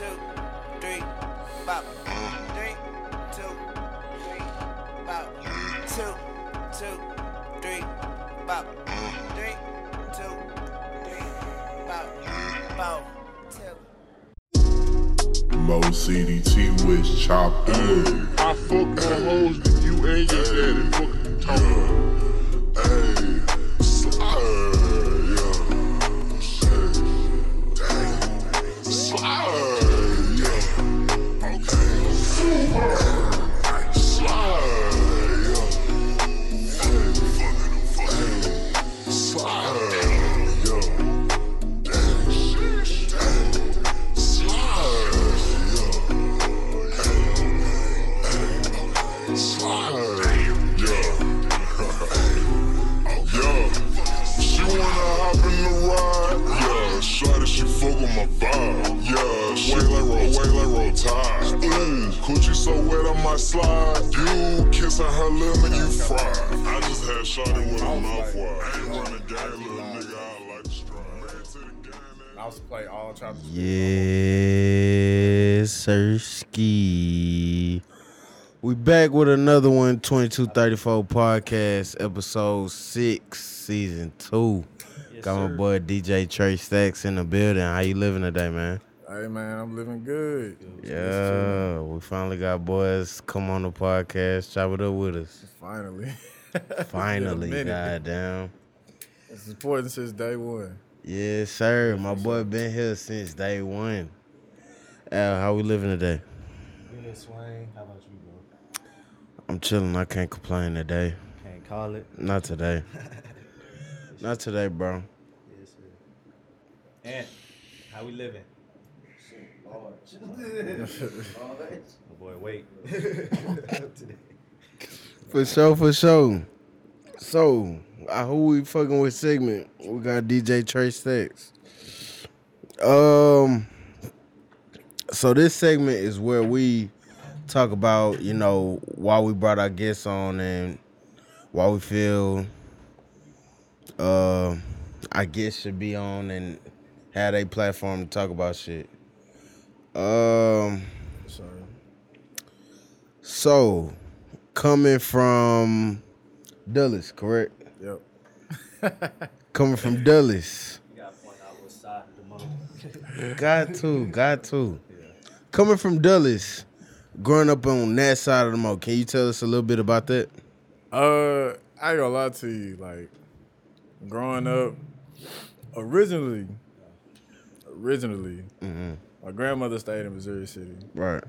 two, three, bop. Three, two, three, bop. Two, two, three, bop. Three, two, three, bop. Bop. Two. Mo CDT with chopper. I fuck more hoes than you and your daddy fucking talking. Back with another one, 2234 podcast, episode six, season two. Got my boy DJ Trey Stacks in the building. How you living today, man? Hey man, I'm living good. Yeah, we finally got boys come on the podcast, chop it up with us. Finally. Finally, Been a goddamn. It's important since day one. Yes, sir. My boy been here since day one. Al, how we living today? Good Swain. How about you, bro? I'm chilling. I can't complain today. Can't call it. Not today. Not today, bro. Yes, sir. And how we living? Oh boy, wait. For sure, for sure. So, uh, who we fucking with segment? We got DJ Trey Stacks. Um, so this segment is where we talk about, you know, why we brought our guests on and why we feel, uh, our guests should be on and had a platform to talk about shit. Um. So So, coming from Dulles, correct? yep. Coming from Dulles. You gotta point out what side of the moon. Got to, got to. Coming from Dulles, growing up on that side of the moat, can you tell us a little bit about that? Uh I ain't gonna lie to you, like growing up originally originally my grandmother stayed in Missouri City Right.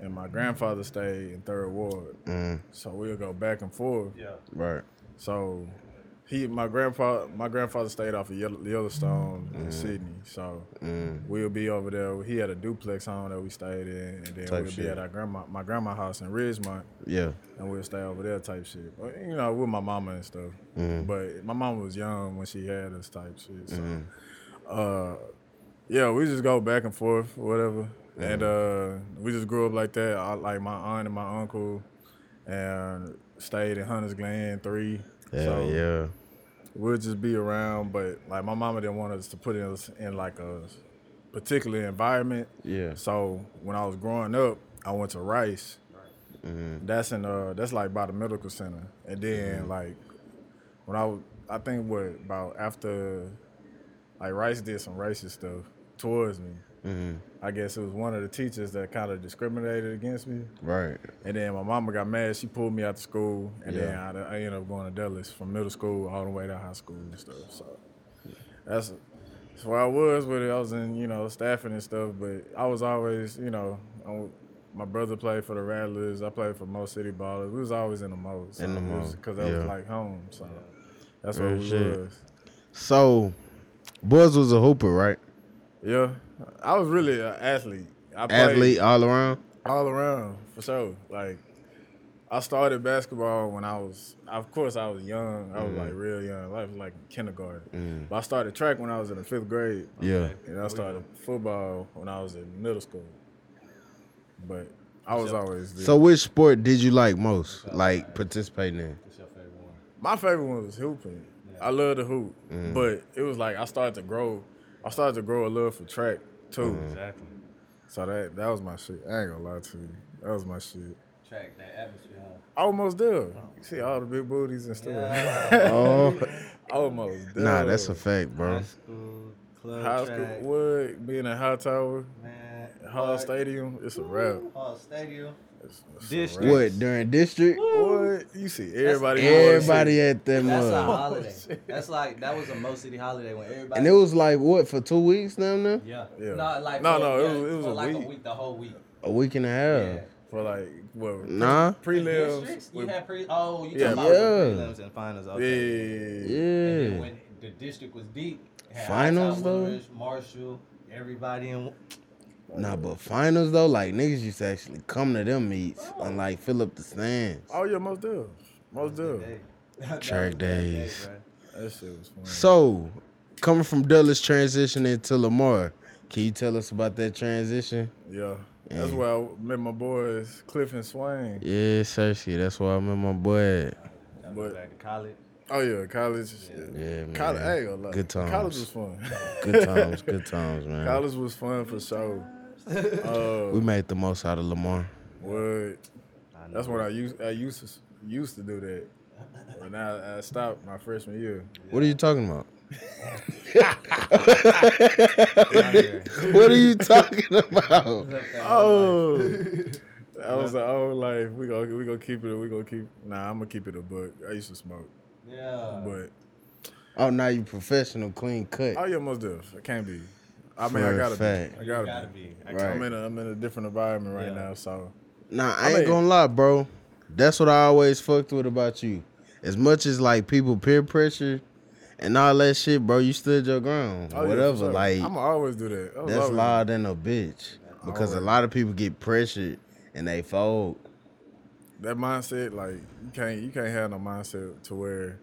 and my grandfather stayed in third ward. Mm, So we'll go back and forth. Yeah. right. So he, my grandpa, my grandfather stayed off of Yellow, Yellowstone in Sydney. So Mm, we'll be over there. He had a duplex home that we stayed in, and then Type we'll shit. be at our grandma, my grandma house in Ridgemont, yeah. and we'll stay over there type shit. But, you know, with my mama and stuff. Mm, But my mama was young when she had us type shit. So, mm, uh, yeah, we just go back and forth, whatever. And uh, we just grew up like that. I, like my aunt and my uncle, and stayed in Hunters Glen three. Yeah, so yeah. we'll just be around. But like my mama didn't want us to put us in like a particular environment. Yeah. So when I was growing up, I went to Rice. Mm, That's in uh that's like by the medical center. And then like when I was I think what about after like Rice did some racist stuff towards me. Mm, I guess it was one of the teachers that kind of discriminated against me. right. And then my mama got mad. She pulled me out of school, and Yeah. then I, I ended up going to Dulles from middle school all the way to high school and stuff. So that's that's where I was with it. I was in you know staffing and stuff, but I was always you know my brother played for the Rattlers. I played for Mo City Ballers. We was always in the Mo. So In the Mo, because that yeah. was like home. So that's Real where we shit. was. So, Boys was a hooper, right? Yeah, I was really an athlete. I Athlete all around. all around for sure. Like I started basketball when I was, of course, I was young. I was like mm. real young. I was like in kindergarten. Mm. But I started track when I was in the fifth grade. Yeah. And I started football when I was in middle school. But I was always the, So, which sport did you like most? Like participating in? What's your favorite one? my favorite one was hooping. I love to hoop, mm. but it was like I started to grow. I started to grow a love for track too. Mm-hmm. Exactly. So that that was my shit. I ain't gonna lie to you. That was my shit. Track that atmosphere. huh? Almost there. You see all the big booties and stuff. Oh, Almost there. nah, that's a fact, bro. High school, club High school, track, what? Being at Hightower, man. Hall Stadium, it's a wrap. Hall Stadium. It's, it's District. a. What during district? What? You see everybody. Everybody at that That's a mug. holiday. Oh, That's like that was a Mo City holiday when everybody. And it was like what for two weeks now? Now yeah. Yeah. No, like No, for- no, it was- it was for a like a week. week, the whole week. a week and a half. Yeah. for like what? Nah. Prelims. You had pre. Oh, you Yeah. talking about Yeah. the prelims and finals? yeah, Okay. yeah, Yeah. And then when the district was deep, had Finals, High Top, though? Marshall, everybody in. Nah, but finals though, like niggas used to actually come to them meets and like fill up the stands. Oh yeah, most do. Most do. Day. Track that day, days. That shit was fun. So, coming from Dulles transitioning to Lamar, can you tell us about that transition? Yeah. That's where I met my boys, Cliff and Swain. Yeah, Cersei, that's why I met my boy. at. That But- back to college. Oh yeah, college. Yeah, man. College, I ain't gonna lie. Good times. College was fun. Good times, good times, man. college was fun for sure. Uh, We made the most out of Lamar. what? That's what I used I used to used to do that. But now I stopped my freshman year. What are you talking about? What are you talking about? Oh, that was the old life. We gonna we gonna keep it. We gonna keep. Nah, I'm gonna keep it a book. I used to smoke, Yeah. but Oh, now you professional, clean cut. oh yeah, most def. I can't be. I mean, For I a gotta fact. be. I gotta, gotta be. be. I Right. I'm in a I'm in a different environment right Yeah. now, so Nah, I I ain't mean- gonna lie, bro. That's what I always fucked with about you. As much as like people peer pressure and all that shit, bro, you stood your ground. oh, yeah, Whatever. sure. Like I'ma always do that. I was that's always- loud than a bitch. Because a lot of people get pressured and they fold. that mindset, like you can't you can't have no mindset to where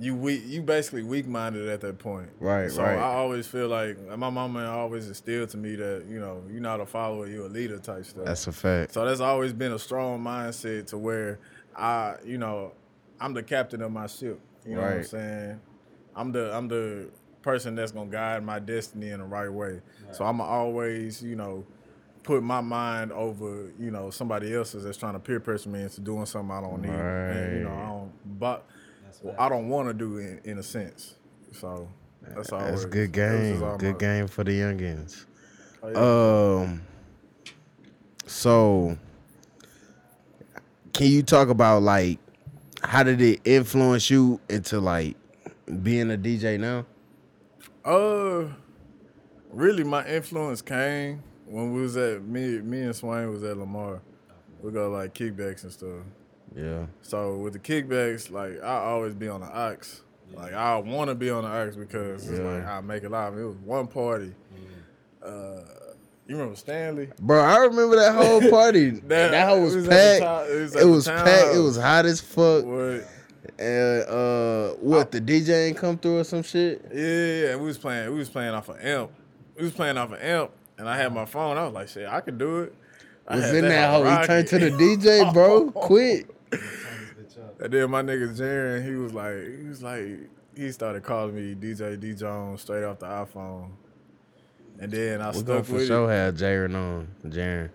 you weak you basically weak minded at that point. Right, So right. I always feel like my mama always instilled to me that, you know, you're not a follower, you're a leader type stuff. That's a fact. so that's always been a strong mindset to where I, you know, I'm the captain of my ship. You know what I'm saying? I'm the I'm the person that's gonna guide my destiny in the right way. So I'm always, you know, put my mind over, you know, somebody else's that's trying to peer pressure me into doing something I don't need. And, you know, I don't but well, I don't want to do in, in a sense. So that's always That's a good that was just game. all Good my- game for the youngins. Oh, yeah. Um so can you talk about like how did it influence you into like being a DJ now? Uh, really, my influence came when we was at me. Me and Swain was at Lamar. We got like kickbacks and stuff. Yeah. So with the kickbacks, like I always be on the ox. Like I want to be on the ox because it's like I make it live. It was one party. Uh, you remember Stanley? Bro, I remember that whole party. that, That- hoe it was, was at the packed. top- it was it was packed. It was hot as fuck. What? And uh, what the DJ ain't come through or some shit? Yeah, yeah, yeah. We was playing. We was playing off an amp. We was playing off an amp, and I had my phone. I was like, "Shit, I could do it." I Was in that hoe. He turned to the DJ, bro. Quick. And then my nigga Jaren, he was like, he was like, he started calling me DJ D Jones straight off the iPhone. And then I We're gonna stuck for with sure it. have Jaren on. Jaren.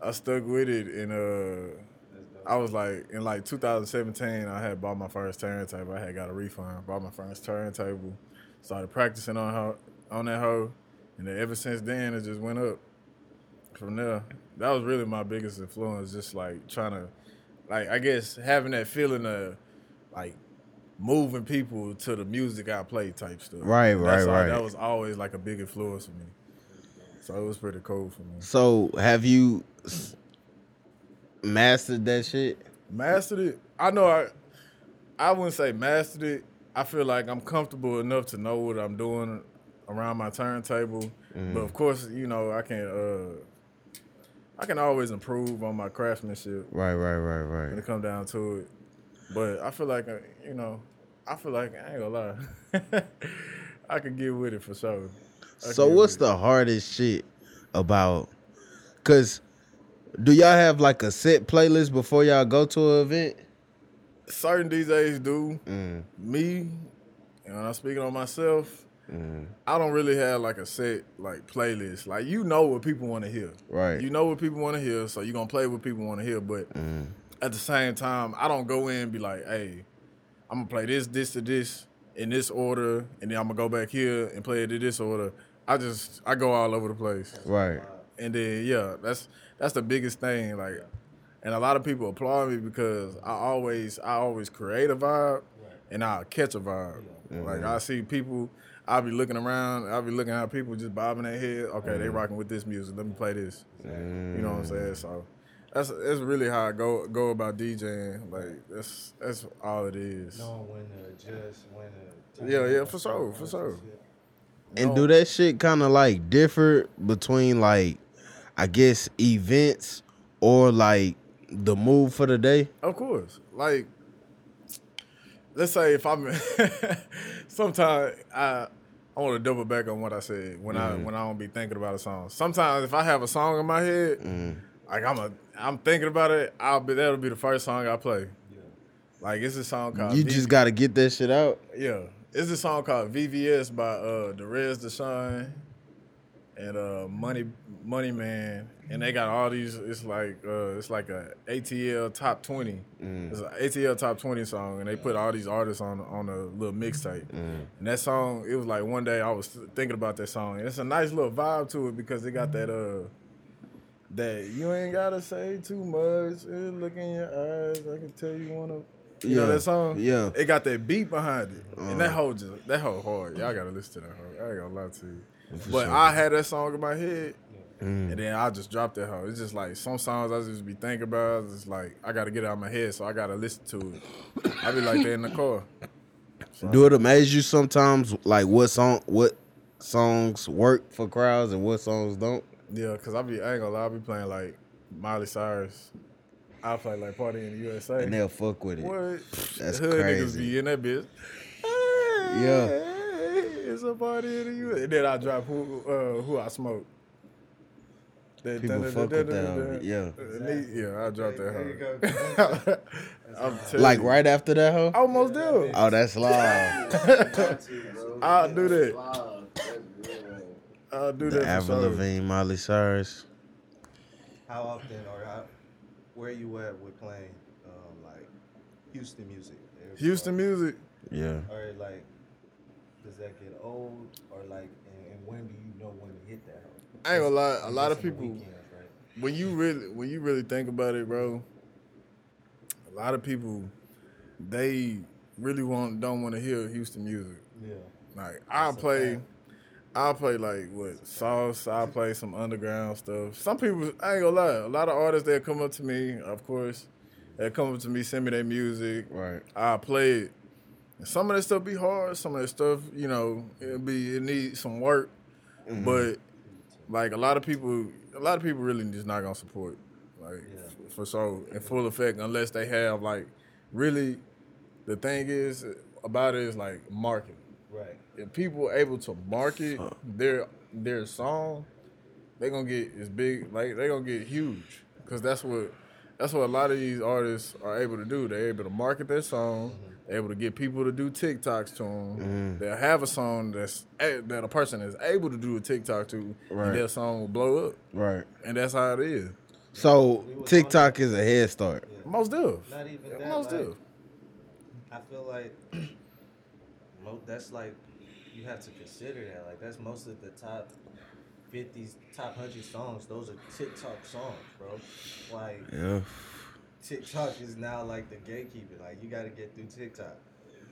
I stuck with it, and uh, I was like, in like 2017, I had bought my first turntable. I had got a refund, bought my first turntable, started practicing on her, on that hoe, and then ever since then it just went up. From there, that was really my biggest influence. Just like trying to, like I guess having that feeling of, like moving people to the music I play type stuff. Right, right, That's all- right. That was always like a big influence for me. So it was pretty cool for me. So have you mastered that shit? Mastered it. I know I I wouldn't say mastered it. I feel like I'm comfortable enough to know what I'm doing around my turntable. But of course, you know, I can uh I can always improve on my craftsmanship Right, right, right, right. when it come down to it. But I feel like uh, you know, I feel like I ain't gonna lie. I could get with it for sure. I So what's the hardest shit about? Cause do y'all have like a set playlist before y'all go to an event? certain DJs do. Mm. Me, and I'm speaking on myself, I don't really have like a set like playlist. Like you know what people want to hear. Right. You know what people want to hear, so you're gonna play what people want to hear. But mm-hmm. at the same time, I don't go in and be like, hey, I'm gonna play this, this to this in this order, and then I'm gonna go back here and play it in this order. I just I go all over the place. Right. And then yeah, that's that's the biggest thing. Like, and a lot of people applaud me because I always I always create a vibe, and I catch a vibe. Mm-hmm. Like I see people, I'll be looking around, I'll be looking at people just bobbing their head. Okay, they mm. rocking with this music. Let me play this. You know what I'm saying? Mm. So. That's, that's really how I go go about DJing. Like that's that's all it is. Knowing when to adjust, when to. Yeah, yeah, for sure, for sure. And do that shit kind of like differ between like, I guess events or like the mood for the day. Of course. Like, let's say if I'm, sometimes I, I want to double back on what I said when I when I don't be thinking about a song. Sometimes if I have a song in my head, like I'm a I'm thinking about it, I'll be that'll be the first song I play. Like it's a song called You V- just got to get that shit out. yeah. It's a song called VVS by uh Derez De'Shon and uh Money Money Man. And they got all these it's like uh it's like a ATL top twenty. It's an ATL top twenty song and they put all these artists on on a little mixtape. And that song, it was like one day I was thinking about that song. And it's a nice little vibe to it because it got that uh that you ain't gotta say too much. Look in your eyes. I can tell you wanna you know Yeah. that song? Yeah. It got that beat behind it. And that whole just that whole hard. Y'all gotta listen to that whole. I ain't gonna lie to you. But I had that song in my head. Mm. And then I just dropped that hoe. It's just like some songs I just be thinking about. It's like I gotta get it out of my head, so I gotta listen to it. I be like that in the car. Do it amaze you sometimes, like what song, what songs work for crowds and what songs don't? Yeah, cause I be I ain't gonna lie, I be playing like Miley Cyrus. I play like Party in the USA. And they'll fuck with it. What? That's Hood niggas crazy. be in that bitch. Yeah. Hey, it's a party in the USA. And then I drop who uh, who I smoke. That- People that- fuck that- with that that- hoe, yeah. uh, Yeah, I dropped that There hoe. go. I'm telling Like you. right after that hoe? Almost there. Oh, that's live. I'll do that. I'll do the that for Avril sure. Lavigne, Miley Cyrus. How often or how, where you at with playing um, like Houston music? Houston music. Yeah. Or like, does that get old? Or like, and, and when do you know when to hit that? hoe? I ain't gonna lie, a lot of people weekends, right? when you really when you really think about it, bro, a lot of people they really want don't want to hear Houston music. Yeah. Like That's play. I'll play like what sauce, I'll play some underground stuff. Some people I ain't gonna lie, a lot of artists that come up to me, of course, that come up to me, send me their music. Right. I play it. And some of that stuff be hard. Some of that stuff, you know, it be it needs some work. Mm-hmm. But like a lot of people, a lot of people really just not gonna support, like f- for sure in full effect unless they have like really. The thing is about it is like marketing. Right. If people are able to market their their song, they're gonna get as big like they're gonna get huge because that's what that's what a lot of these artists are able to do. They're able to market their song. They're able to get people to do TikToks to them. Mm. They'll have a song that's that a person is able to do a TikTok to, Right. and their song will blow up. Right. And that's how it is. So TikTok is a head start. Most do. Not even that. Most like, do. I feel like that's like you have to consider that. Like that's most of the top fifty, top hundred songs. Those are TikTok songs, bro. Like Yeah. TikTok is now like the gatekeeper. Like you got to get through TikTok.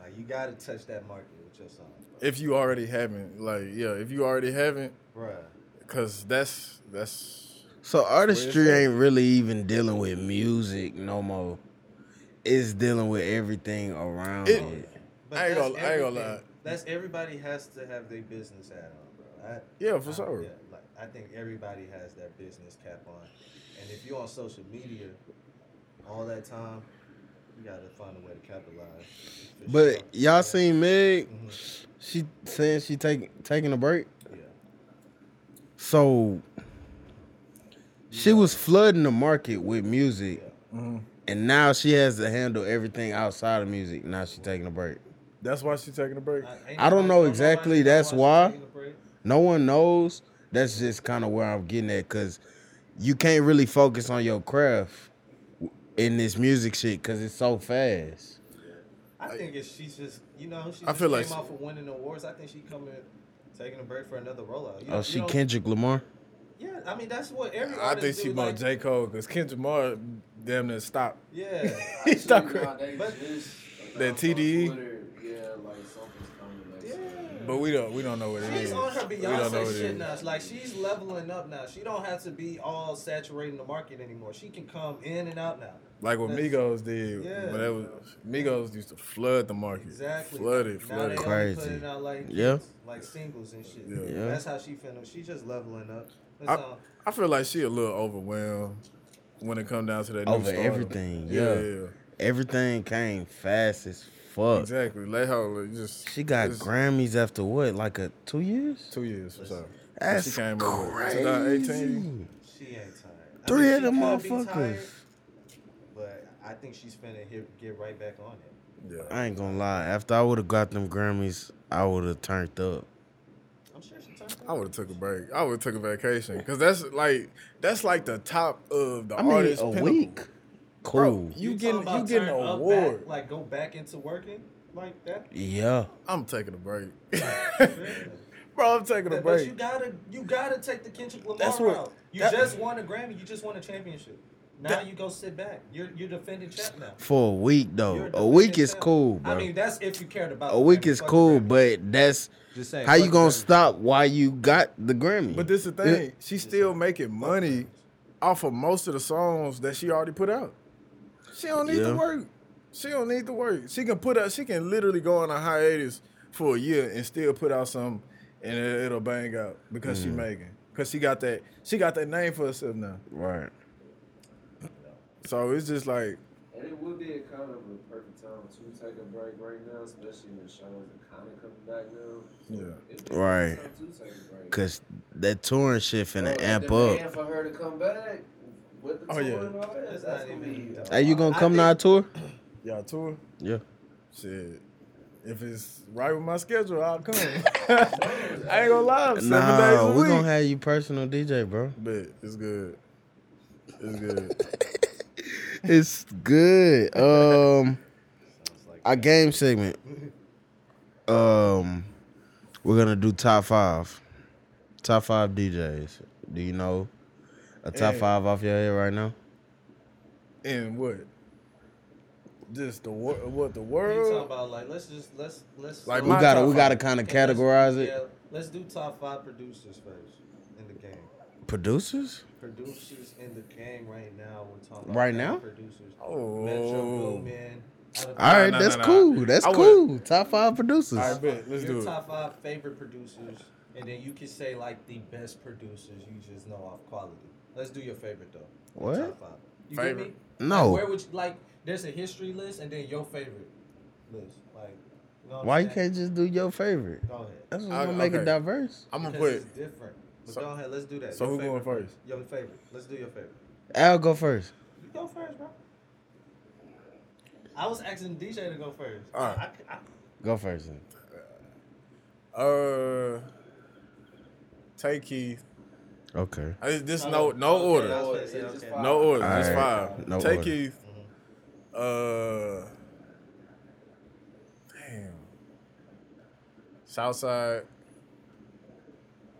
Like you got to touch that market with your song, If you already haven't, like, yeah, if you already haven't, bro. because that's that's So artistry ain't really even dealing with music no more. It's dealing with everything around It- it. But I ain't that's gonna- I ain't gonna lie. That's everybody has to have their business hat on, bro. I, Yeah, for I- sure. Yeah, like I think everybody has that business cap on, and if you're on social media all that time, you gotta find a way to capitalize. But y'all seen Meg? Mhm. She saying she taking taking a break. Yeah. So she was flooding the market with music, Mm-hmm. and now she has to handle everything outside of music. Now she taking a break. That's why she taking a break. ain't I don't know exactly, know that's why. taking a break. No one knows. That's just kind of where I'm getting at because you can't really focus on your craft in this music shit because it's so fast. I think it's she's just you know she I feel came like she- off of winning awards. I think she coming taking a break for another rollout. You Oh, she you know- Kendrick Lamar. Yeah, I mean that's what every I think artist she do, more like, J Cole because Kendrick Lamar damn near stopped. Yeah, He stopped. Nowadays, But- That TDE? Twitter, Yeah, like something's coming. Like, yeah. But we don't we don't know what it is. She's on her we don't know Beyonce shit is. now. It's like she's leveling up now. She don't have to be all saturating the market anymore. She can come in and out now. Like what That's- Migos did. Yeah. When that was Migos used to flood the market. Exactly. Flood it, Now flood they it. only Crazy. Put it out like Yeah. like singles and shit. Yeah. Yeah. That's how she finna. She just leveling up. I. I feel like she a little overwhelmed when it come down to that Over stardom. everything, Yeah, yeah. yeah. Everything came fast as fuck. Exactly. Let her like, just She got just Grammys after what, like a two years? two years for sure. That's she came over crazy. 2018. She ain't tired. I Three mean, of she them motherfuckers. tired, But I think she's finna hit, get right back on it. Yeah. I ain't gonna lie. After I would have got them Grammys, I would have turned up. I'm sure she turned. up. I would have took a break. I would have took a vacation because that's like that's like the top of the I mean, artist. a pinnacle. week. Cool. Bro, you, talking getting about you getting an award. Back, like go back into working like that. yeah. I'm taking a break. Bro, I'm taking a But, but you break. gotta you gotta take the Kendrick Lamar That's what- route. You that- just won a Grammy. You just won a championship. Now That- you go sit back. You're you're defending champ now. For a week though. You're A week is champ. cool, bro. I mean, that's if you cared about a the week Grammy. is Fuck cool, Grammy. but that's Just saying. how you gonna the stop why you got the Grammy. But this is the thing. She's still making money off of most of the songs that she already put out. She don't need Yeah. to work. She don't need to work. She can put out. She can literally go on a hiatus for a year and still put out something, and it, it'll bang out because she mm. making. Cause she got that. She got that name for herself now. right. So it's just like And it would be a kind of a perfect time to take a break right now, especially when shows are kind of coming back now. Yeah. It'd be a Right. good time to take a break. Cause that touring shit finna oh, Bro, amp the up. for her to come back with the Oh, tour yeah. and all that, That's that's, not gonna even- be. Hey, you gonna I come to think- our tour? y'all tour. Yeah. Shit. If it's right with my schedule, I'll come. I ain't gonna lie. Seven days Nah, a we week. gonna have you personal DJ, bro. Bet it's good. It's good. It's good. Um, like our game segment. Um, we're gonna do top five. Top five DJs. Do you know a top Yeah. five off your head right now? And what? Just the wor- what the What are you talking about? Like, let's just let's let's. Like We gotta we gotta kind of Okay, let's- categorize it. Yeah, let's do top five producers first in the game. Producers? Producers in the game right now. We're talking about Right now? Producers. Oh. Metro Boomin. All right, nah, that's nah, nah. cool. That's I would- cool. Top five producers. I bet. Let's Your do it. top five favorite producers, and then you can say like the best producers you just know off quality. Let's do your favorite though. What? Top five. You Favorite? Get me? No. Like, where would you like? There's a history list, and then your favorite list. Like, you know Why I'm you saying? can't just do your favorite? Go ahead. That's what's gonna make it diverse. I'm gonna put. it's different. But So- go ahead, let's do that. so Your who going favorite first? Your favorite. Let's do your favorite. I'll go first. You go first, bro. I was asking DJ to go first. All right. I, I, Go first. Then. Uh, Tay Keith. Okay. I, this no no okay, order. I was Or it's just okay. No order. It's five. No take order. Keith. Uh, damn. Southside.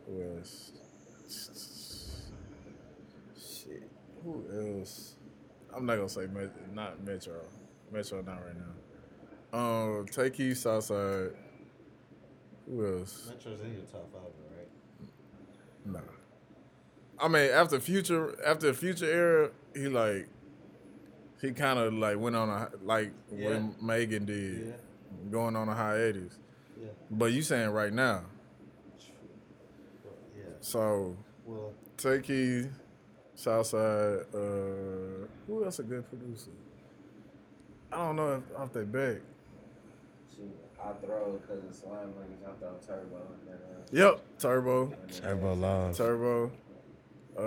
Who else? Shit. Who else? I'm not gonna say Met- not Metro. Metro not right now. Um, Tay Keith, Southside. Who else? Metro's in your top five, right? Nah. I mean, after future, after future era, he like, he kind of like went on a like Yeah. what Megan did, Yeah. going on a hiatus. Yeah. But you saying right now, Yeah. so Well, take Southside. Uh, who else a good producer? I don't know if off their back. I throw because it's slime language. I throw turbo. And then, uh, Yep, Turbo, Turbo Laws. Turbo. Uh,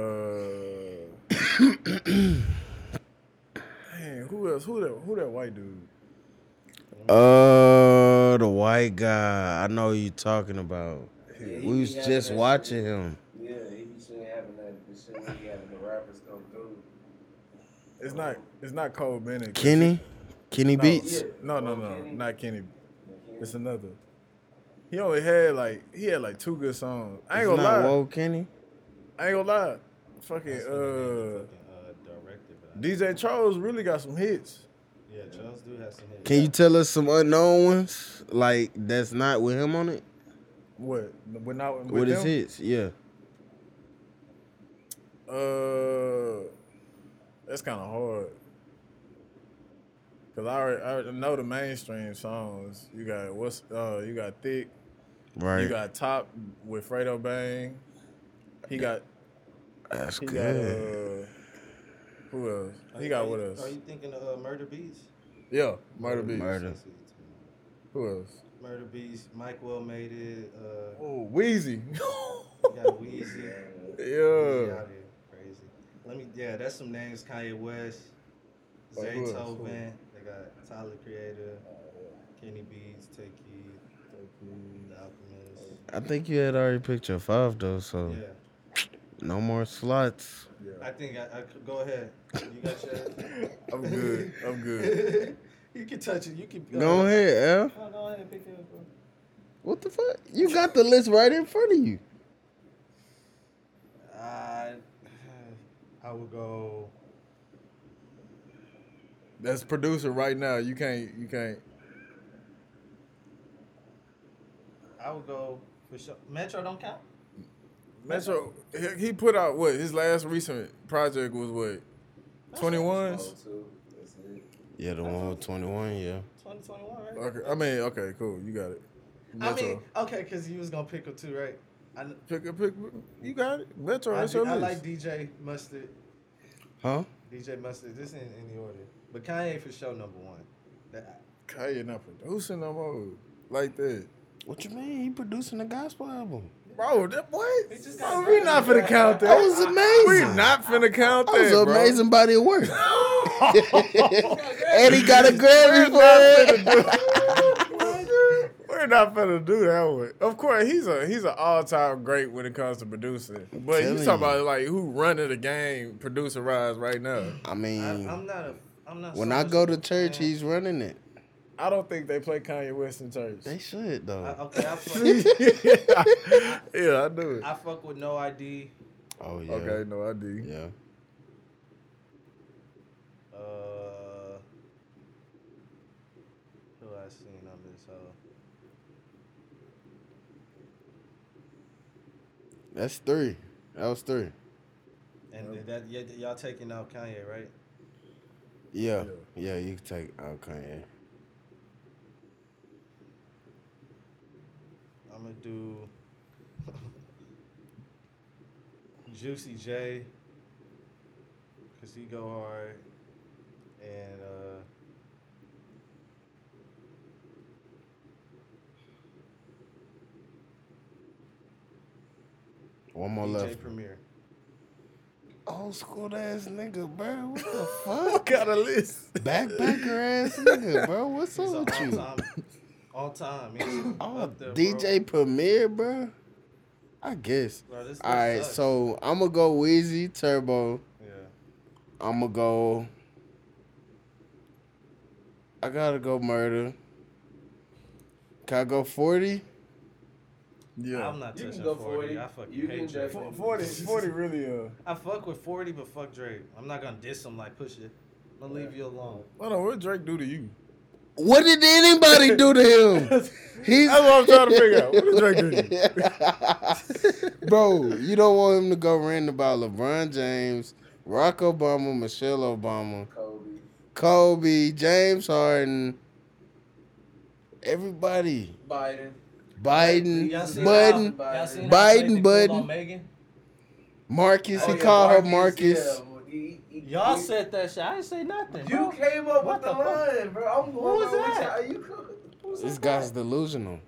dang, who else? Who that? Who that white dude? Uh, the white guy. I know who you talking about. Yeah, We was just watching shit. him. Yeah, he be shit having that the shit when he having the rappers come through. It's not. It's not Cole Bennett. Kenny, Kenny No, Beats. Yeah. No, no, no, Kenny? not Kenny. Yeah, It's another. He only had like he had like two good songs. I ain't It's gonna not lie. Whoa Kenny. I ain't gonna lie. Fucking That's uh, fucking, uh, director, but I- DJ Charles really got some hits. Yeah, Charles do have some hits. Can you tell us some unknown ones like that's not with him on it? What? With not with What is them? hits? Yeah. Uh, that's kind of hard. Cause I already, I already know the mainstream songs. You got what's uh, you got thick. Right. You got top with Fredo Bang. He got that's he good. got uh, who else? He you- got are what you- else? Are you thinking of uh, Murder Beats? Yeah, Murder Beats. Murder. Who else? Murder Beats. Mike WiLL Made-It. Uh, Oh, Wheezy. you got Wheezy. yeah. Wheezy out here, crazy. Let me. Yeah, that's some names. Kanye West, Like who else? Zaytoven. They got Tyler Creator, Kenny Beats, Tay Keith, The Alchemist. I think you had already picked your five though, so Yeah, no more slots. I think I, I could go ahead. You got yours. I'm good. I'm good. you can touch it. You can Go ahead, Al. No, go ahead, pick yours, bro. What the fuck? You got the list right in front of you. I I would go. That's producer right now. You can't. You can't. I would go for sure. Metro don't count. Metro. He, he put out what his last recent project was what. Twenty ones. too. Yeah, the one with 21, yeah. 2021, right? Okay. I mean, okay, cool. You got it. I mean, okay, because you was gonna pick them too, right? I, pick a pick. You got it. Metro. I, That's your I like DJ Mustard. Huh? DJ Mustard. This ain't in the order, but Kanye for sure number one. That, Kanye not producing no more like that. What you mean? He producing a gospel album. Bro, that boy. Bro, we not finna count that. That was amazing. We not finna count That that. was an amazing body of work. and he got a Grammy for it. We're not finna do that one. Of course, he's a he's an all time great when it comes to producing. But you talking about like who running the game, producer rise right now. I mean, I, I'm not a. I'm not. when so I go to church, fan. he's running it. I don't think they play Kanye West in church. They should, though. I, okay, I fuck, yeah, I do it. I fuck with No ID. oh, yeah. Okay, no, I do. Yeah. Uh, who I seen on this? Uh, That's three. That was three. and that y- y'all taking out Kanye, right? Yeah. Yeah, you can take out Kanye. I'm gonna do Juicy J, cause he go hard, and uh, One more DJ left. Premier. Old school ass nigga, bro. What the What fuck? kind of list? Backpacker ass nigga, bro. What's up with you? Time, all time. He's Oh, there, DJ Premier, bro. I guess. Bro. Bro, this All list right, sucks. so I'm gonna go Wheezy Turbo. yeah. I'm gonna go. I gotta go murder. Can I go 40? Yeah. I'm not You touching can go 40. 40. I fucking You hate can Drake. definitely- 40, 40 really, uh, I fuck with 40, but fuck Drake. I'm not gonna diss him like push it. I'm gonna leave you alone. hold on, what Drake do to you? What did anybody do to him? He's That's what I'm trying to figure out. What did Drake do to you? Bro, you don't want him to go ranting about LeBron James, Barack Obama, Michelle Obama, Kobe. Kobe, James Harden, everybody. Biden. Biden, Y'all Biden, how- Biden, how Biden. Megan? Marcus. Oh, he yeah, called her Marcus. yeah, well, he- he- Y'all he- said that shit. I didn't say nothing. You bro. came up What with the, the fuck? line, bro. I'm going was on with that? y'all. You could- This guy's delusional.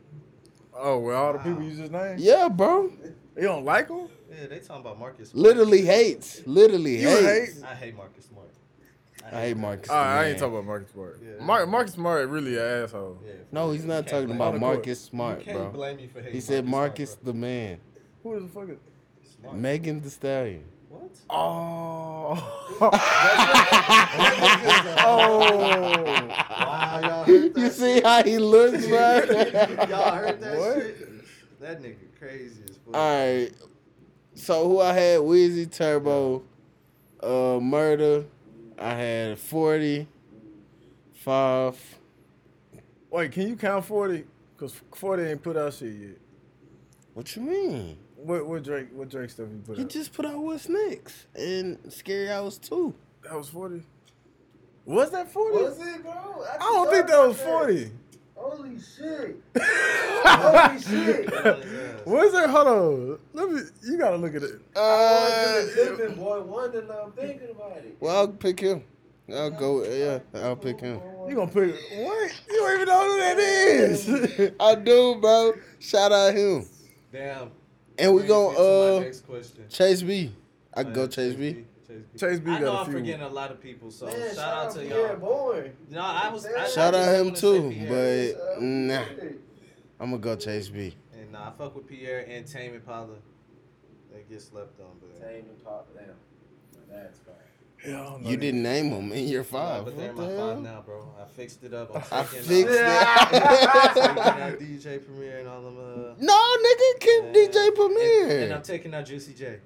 Oh, with all the people you just named? Yeah, bro. You don't like him? Yeah, they talking about Marcus. Smart. Literally hates. Literally You hates. hate? I hate Marcus Smart. I hate Marcus. All right, I ain't talking about Marcus Smart. Yeah. Mar- Marcus Smart really an asshole. Yeah. No, he's not talking about. Marcus You Smart, can't bro. blame me for hating He said Marcus Smart, the man. Who the fuck is? Smart. Megan Thee Stallion. What? Oh. oh. Wow, y'all heard that You see shit? how he looks, bro? y'all heard that What? shit? That nigga crazy as fuck. All right. So who I had? Wheezy, Turbo, uh, Murder. I had 40, 5. Wait, can you count forty? Cause forty ain't put out shit yet. What you mean? What what Drake what Drake stuff he put He out? just put out What's Next and Scary Hours 2. that was forty. Was that forty? Was it, bro? I don't think that was forty. Holy shit. Holy shit. Was it? Hold on. Let me. You gotta look at it. Uh, Living boy wonder now I'm thinking about it. well, I'll pick him. I'll go. Yeah, I'll pick him. You gonna pick what? You don't even know who that is. I do, bro. Shout out him. Damn. And we Brings me gon' to my uh next question. Chase B. I can Uh, go Chase B. Chase B. Chase B I know got a I'm few. forgetting a lot of people, so Man, shout, out to y'all. Bourne. No, I was. I, Shout I out just him wanna say too, Pierre. but nah, I'm gonna go Chase B. And nah, I fuck with Pierre and Tame Impala. They get slept on, but Tame and pop down. That's fine. Hell, I You didn't name them in year Nah, five. but they're What the my five now, bro. I fixed it up. I'm I fixed out, it. taking out DJ Premier and all them. Uh, no, nigga, keep Yeah. DJ and, and I'm taking out Juicy J.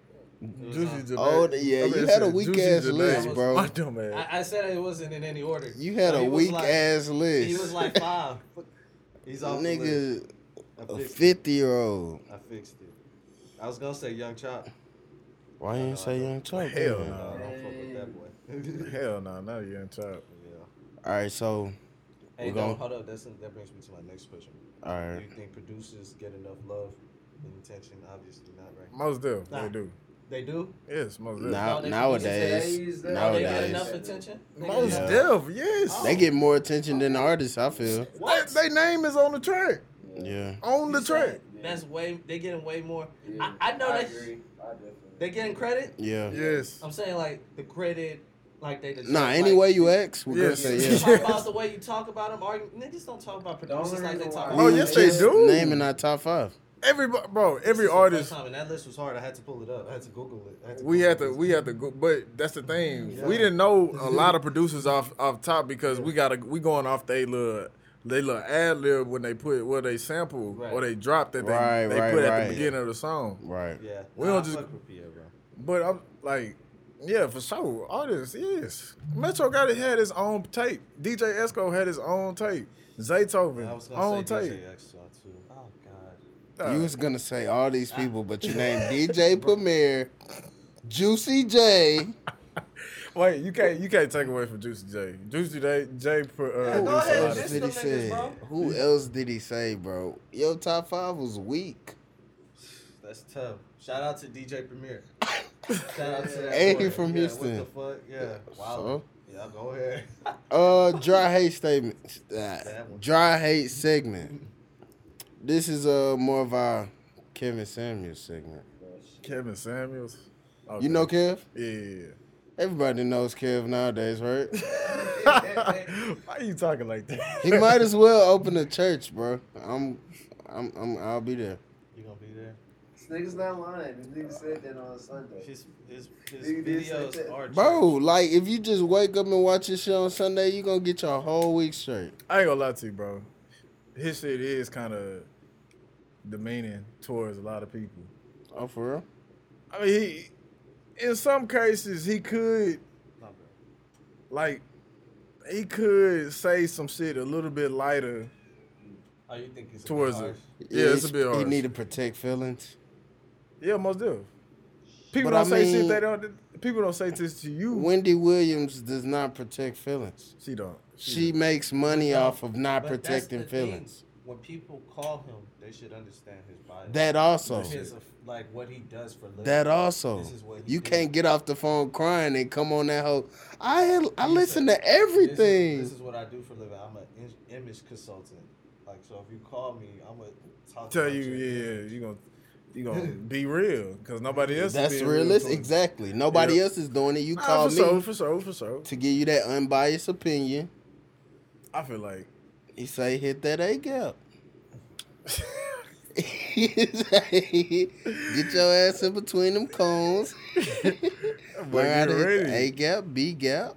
Juicy on- Janae. Oh, yeah, I mean, you had a weak Juicy ass Janae. list, bro. My dumb ass. I, I said it wasn't in any order. You had So a weak like- ass list. He was like five. He's off nigga, I a fixed fifty year old. I fixed it. I was gonna say Young Chop. Why you I ain't know, say Young Chop? Hell then? no. Hell no, now you're in top. yeah. All right, so Hey, We're no, going- hold up. That's that brings me to my next question. All right. Do you think producers get enough love and attention? Obviously not, right? Most do. Nah. they do. They do. Yes, most def. Now No, they- nowadays, today's- uh, they get nowadays, enough attention? They Most get- Yeah. def, yes. they get more attention than the artists. I feel. What? They, they name is on the track. Yeah. On the You track. said That's way. They getting way more. Yeah, I, I know I that agree. I definitely. they getting credit. Yeah. Yes. I'm saying like the credit, like they. deserve, Nah, like, any way you ask, we're Yes. gonna say You yeah. talk about the way you talk about them. Argue, niggas don't talk about producers like they talk about. Oh, yes, they Just do. Naming our top five. Every bro, every artist. time, and that list was hard. I had to pull it up. I had to Google it. Had to We Google had to, this. we had to go, but that's the thing. We didn't know a lot of producers off off top because we got to we going off they little they little ad lib when they put what they sample Right. or they drop that they, Right, they right, put at the beginning of the song. Right. Yeah, We Nah, don't I just- fuck with Pierre, bro. But I'm like, yeah, for sure, artists, yes. Metro got it had his own tape. DJ Esco had his own tape. Zaytoven I was gonna own say tape. DJ Extra too. Oh God. Uh, You was gonna say all these people, but you named DJ Premier, Juicy J. Wait, you can't you can't take away from Juicy J. Juicy J, J uh, go Who ahead, else did he say? Who else did he say, bro? Your top five was weak. That's tough. Shout out to DJ Premier. Shout out to that And he from yeah, Houston. What the fuck? Yeah. Wow. So? Yeah, go ahead. Uh, dry hate statement. Uh, That dry hate segment. This is uh more of our Kevin Samuels segment. Kevin Samuels. Okay. You know Kev? Yeah. Everybody knows Kev nowadays, right? Why are you talking like that? He might as well open a church, bro. I'm, I'm, I'm I'll be there. You gonna be there? This nigga's not lying. This nigga said that on Sunday. His his his Nigga videos that. are Bro, like if you just wake up and watch this shit on Sunday, you gonna get your whole week straight. I ain't gonna lie to you, bro. His shit is kind of demeaning towards a lot of people. Oh, for real? I mean, he, in some cases, he could, like, he could say some shit a little bit lighter Oh, you think it's a bit towards harsh? it. Yeah, it's a bit He need to protect feelings. Yeah, most do. People But don't say shit they don't. People don't say this to you. Wendy Williams does not protect feelings. she don't. She makes money No, off of not protecting the thing. feelings. When people call him, they should understand his bias. That also. his, like what he does for living. That also. This is what You did. can't get off the phone crying and come on that whole. I I He listen said, to everything. This is, this is what I do for a living. I'm an image consultant. Like so, if you call me, I'm gonna talk. Tell about you, your yeah, image. you gonna. You gonna be real because nobody else. is That's being real realistic. to. Exactly. Nobody Yeah. else is doing it. You Nah, call for me sure, for sure, for sure. to give you that unbiased opinion. I feel like He say hit that A gap. Get your ass in between them cones. Learn how get to ready. A gap, B gap.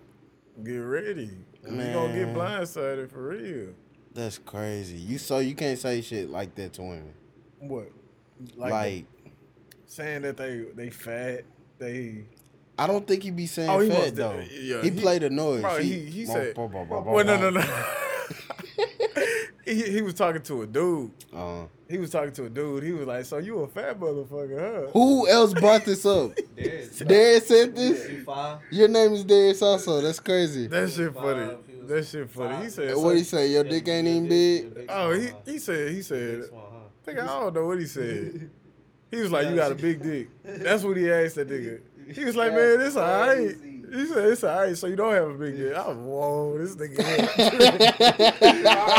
get ready. Man. You gonna get blindsided for real. That's crazy. You so you can't say shit like that to women. What? Like, saying that they they fat, they I don't think he'd be saying Oh, he fat must- though. yeah, he, he- played a noise. Bro, he, he said. Bah, bah, bah, bah, Well, no, no, no. he, he was talking to a dude. Uh, He was talking to a dude. He was like, "So you a fat motherfucker, huh?" who else brought this up? Darius. Darius said this. Your name is Darius also. That's crazy. That shit funny. He That shit funny. He said, What so- he say? Your dick ain't even big. "Oh, he he said he said." Huh? I don't know what he said. He was like, "You got a big dick." That's what he asked that nigga. He was like, "Man, this alright." Uh, He said, "It's alright." So you don't have a big dick. I was, whoa, this nigga.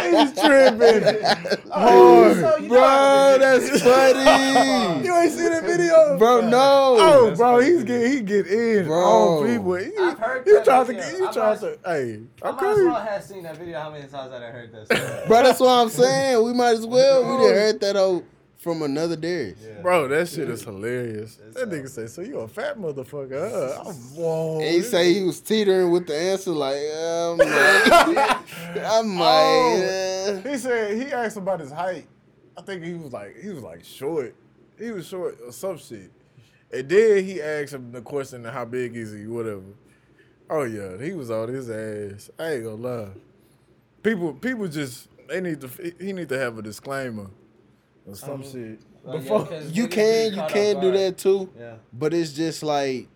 He's tripping hard. Bro, that's funny. You ain't seen that video, Bro, no. Oh, oh bro, he's get he get in Bro. on people. He, I've heard you that trying to video. get you I trying might- to hey, I might as okay. well have seen that video. How many times I done heard that? story. Bro, that's what I'm saying. We might as well. We done heard that old from another Darius. Yeah. Bro, that shit is hilarious. It's That all- nigga said, "So you a fat motherfucker?" Huh? I'm, whoa. And he this say he was teetering with the answer like, um, I Oh. might. uh, He said he asked about his height. I think he was like he was like short. He was short or some shit. And then he asked him the question, "How big is he?" Whatever. Oh yeah, he was on his ass. I ain't gonna lie. People, people just they need to. He need to have a disclaimer or some shit Like, yeah, You can, be you can do that too. Yeah. But it's just like,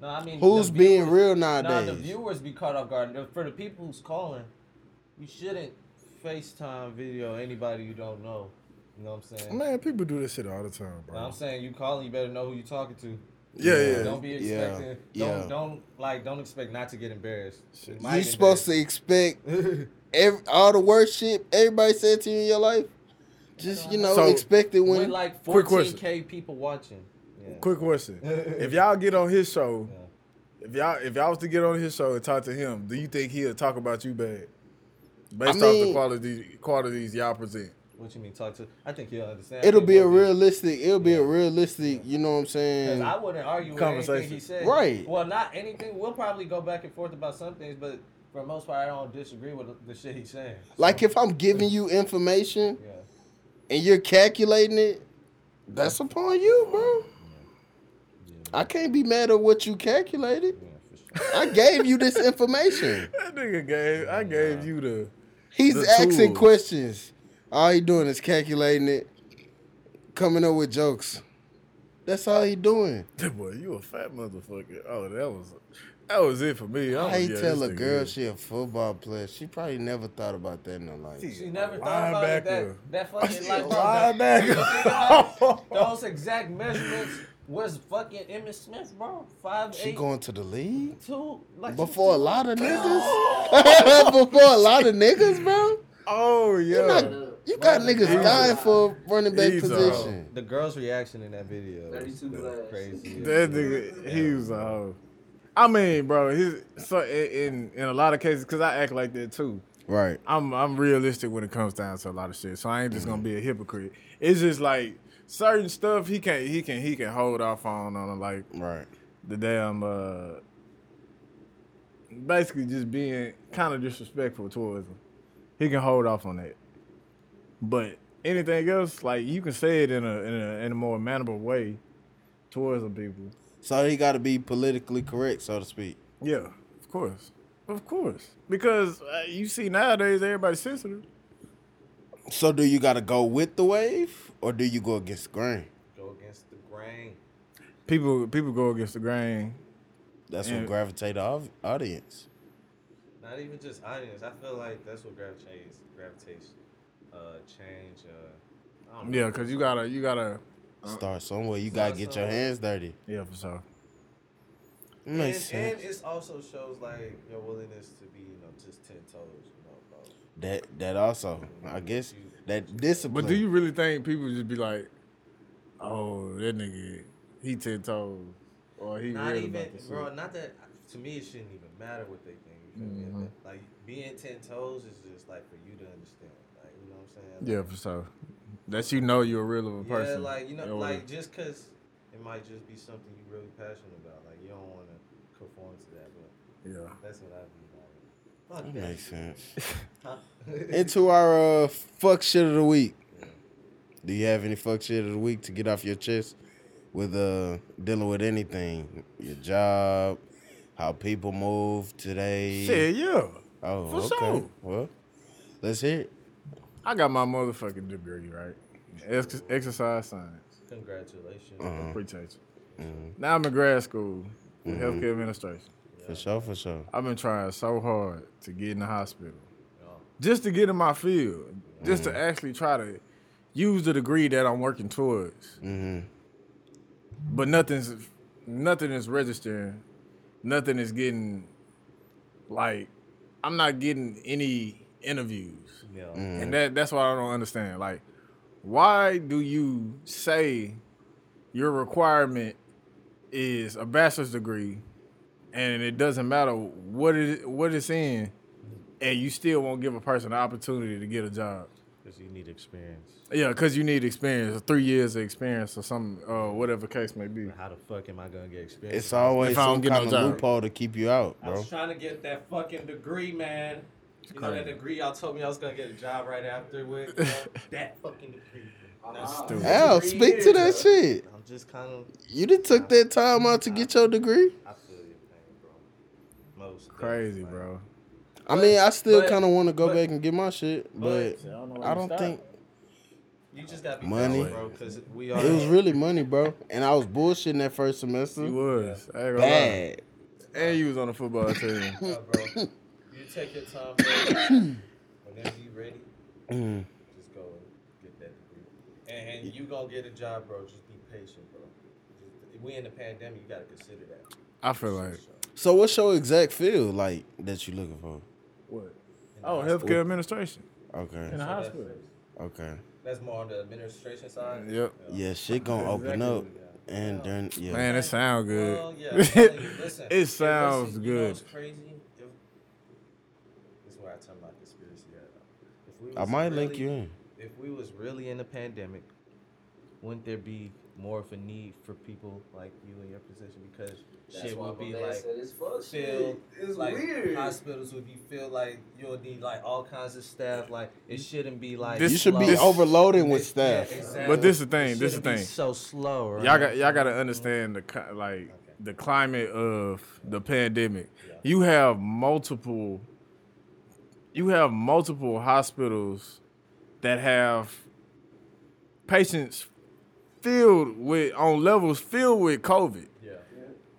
No, I mean, who's the being viewers- real Nah, the nowadays? viewers be caught off guard. For the people who's calling, you shouldn't FaceTime video anybody you don't know. You know what I'm saying? Man, people do this shit all the time, Now, bro. I'm saying you calling, you better know who you talking to. Yeah, yeah. Don't be expecting. yeah. Don't don't like don't expect not to get embarrassed. You might You get supposed to expect every, all the worst shit everybody said to you in your life. Just you know, So- expect it With when. like 14k people watching. Yeah. Quick question: If y'all get on his show, if y'all if y'all was to get on his show and talk to him, do you think he'll talk about you bad? Based off the mean- quality qualities y'all present. What you mean talk to? I think he'll understand. It'll be a he'll realistic. It'll be a realistic. You know what I'm Because saying? I wouldn't argue with anything he said. Right. Well, not anything. We'll probably go back and forth about some things, but for the most part, I don't disagree with the shit he's saying. Like if I'm giving you information Yeah. And you're calculating it, that's upon you, bro. I can't be mad at what you calculated. Yeah, sure. I gave you this information. That nigga gave I gave you the He's The asking tools. questions. All he doing is calculating it, coming up with jokes. That's all he doing. boy. You a fat motherfucker. Oh, that was that was it for me. I How was, yeah, tell a girl is- she a football player? She probably never thought about that in her life. She never thought about it. That, Linebacker. that fucking like bro, Linebacker. those exact measurements was fucking Emmitt Smith, bro. Five She eight going to the league two. Like before a lot of niggas. before a lot of niggas, bro. oh You, yeah. not, you got niggas He's dying a- for running back he's a- position. The girl's reaction in that video. 32 glass. Crazy. That nigga, he was a hoe. I mean, bro, his so in in a lot of cases, cause I act like that too. Right. I'm I'm realistic when it comes down to a lot of shit. So I ain't just gonna be a hypocrite. It's just like certain stuff he can he can he can hold off on on like Right. the damn uh basically just being kind of disrespectful towards him. He can hold off on that. But anything else, like you can say it in a in a in a more mannerable way towards the people. So he got to be politically correct, so to speak. Yeah, of course. Of course. Because uh, you see nowadays everybody's sensitive. So do you got to go with the wave or do you go against the grain? Go against the grain. People people go against the grain. That's Yeah. what gravitate the audience. Not even just audience. I feel like that's what gravitates, gravitates, uh, change. Uh, I don't. Yeah, cause you gotta you gotta Start somewhere. You got to get your hands dirty. yeah for sure. It And, makes and it also shows like your willingness to be, you know, just ten toes, you know, bro. That that also, I guess, that discipline. But do you really think people just be like, Oh, that nigga, he ten toes, or he Not real even, about the bro. shit. Not that. To me, it shouldn't even matter what they think. You feel Mhm. me? Like being ten toes is just like for you to understand. Like you know what I'm saying? Yeah, for sure. That you know you're a real of a Yeah, person. like you know, in order- like just cause it might just be something you're really passionate about. Like you don't want to conform to that, but yeah. that's what I be like. Fuck That that. makes sense. Huh? Into our uh, fuck shit of the week. Do you have any fuck shit of the week to get off your chest with uh dealing with anything? Your job, how people move today. Shit, yeah. Oh, for okay. sure. Well, let's hear it. I got my motherfucking degree, right? Ex- exercise science. Congratulations. Uh-huh. Appreciate you. Mhm. Now I'm in grad school for Mhm. healthcare administration. For sure, for sure. I've been trying so hard to get in the hospital, Yeah. just to get in my field, just Mm-hmm. to actually try to use the degree that I'm working towards. Mm-hmm. But nothing's nothing is registering. Nothing is getting like I'm not getting any interviews. Yeah. Mm. And that that's what I don't understand. Like, why do you say your requirement is a bachelor's degree and it doesn't matter what it what it's in and you still won't give a person the opportunity to get a job? Because you need experience. Yeah, because you need experience, three years of experience or some uh, whatever case may be. How the fuck am I gonna get experience? It's always If I don't some get no kind of job. loophole to keep you out, bro. I bro. was trying to get that fucking degree, man. You know that degree y'all told me I was gonna get a job right after with? you know? that fucking degree. That's. Stupid. Al, speak to that shit. I'm just kind of. You done took that time out to get your degree? I feel your pain, bro. Most Crazy, definitely. bro. I mean, I still kind of want to go but- back and get my shit, but I don't I don't think You just gotta Money. money, bro. Because we are. it was really money, bro. And I was bullshitting that first semester. He was. I ain't gonna lie. Bad. And you was on the football team. Yeah, bro. You take your time, bro. Whenever you ready, Mm. just go and get that degree. And, and you gonna get a job, bro. Just be patient, bro. Just- we in the pandemic, you gotta consider that. I feel like So, what's your exact field like that you looking for? what? Oh, hospital. healthcare administration Okay, in the So that's- hospital. okay. That's more on the administration side. Yep. Yeah, shit gonna open up, Yeah. and during yeah. Man, it sound good. Well, yeah, you, listen, it sounds listen, You know good. what's crazy? If, this is where I turn my conspiracy hat up. If we I might really, link you in. If we was really in a pandemic, wouldn't there be more of a need for people like you in your position? Because That's shit would be like it's filled. shit. It's like weird. hospitals would be filled like you'll need like all kinds of staff. Like it shouldn't be like This- You should be slow. overloading with This- yeah, staff. exactly. But this is the thing, It this the shouldn't be thing. So slow, right? Y'all got y'all got to understand the ki- like the climate of the pandemic. You have multiple you have multiple hospitals that have patients filled with on levels filled with COVID. Yeah.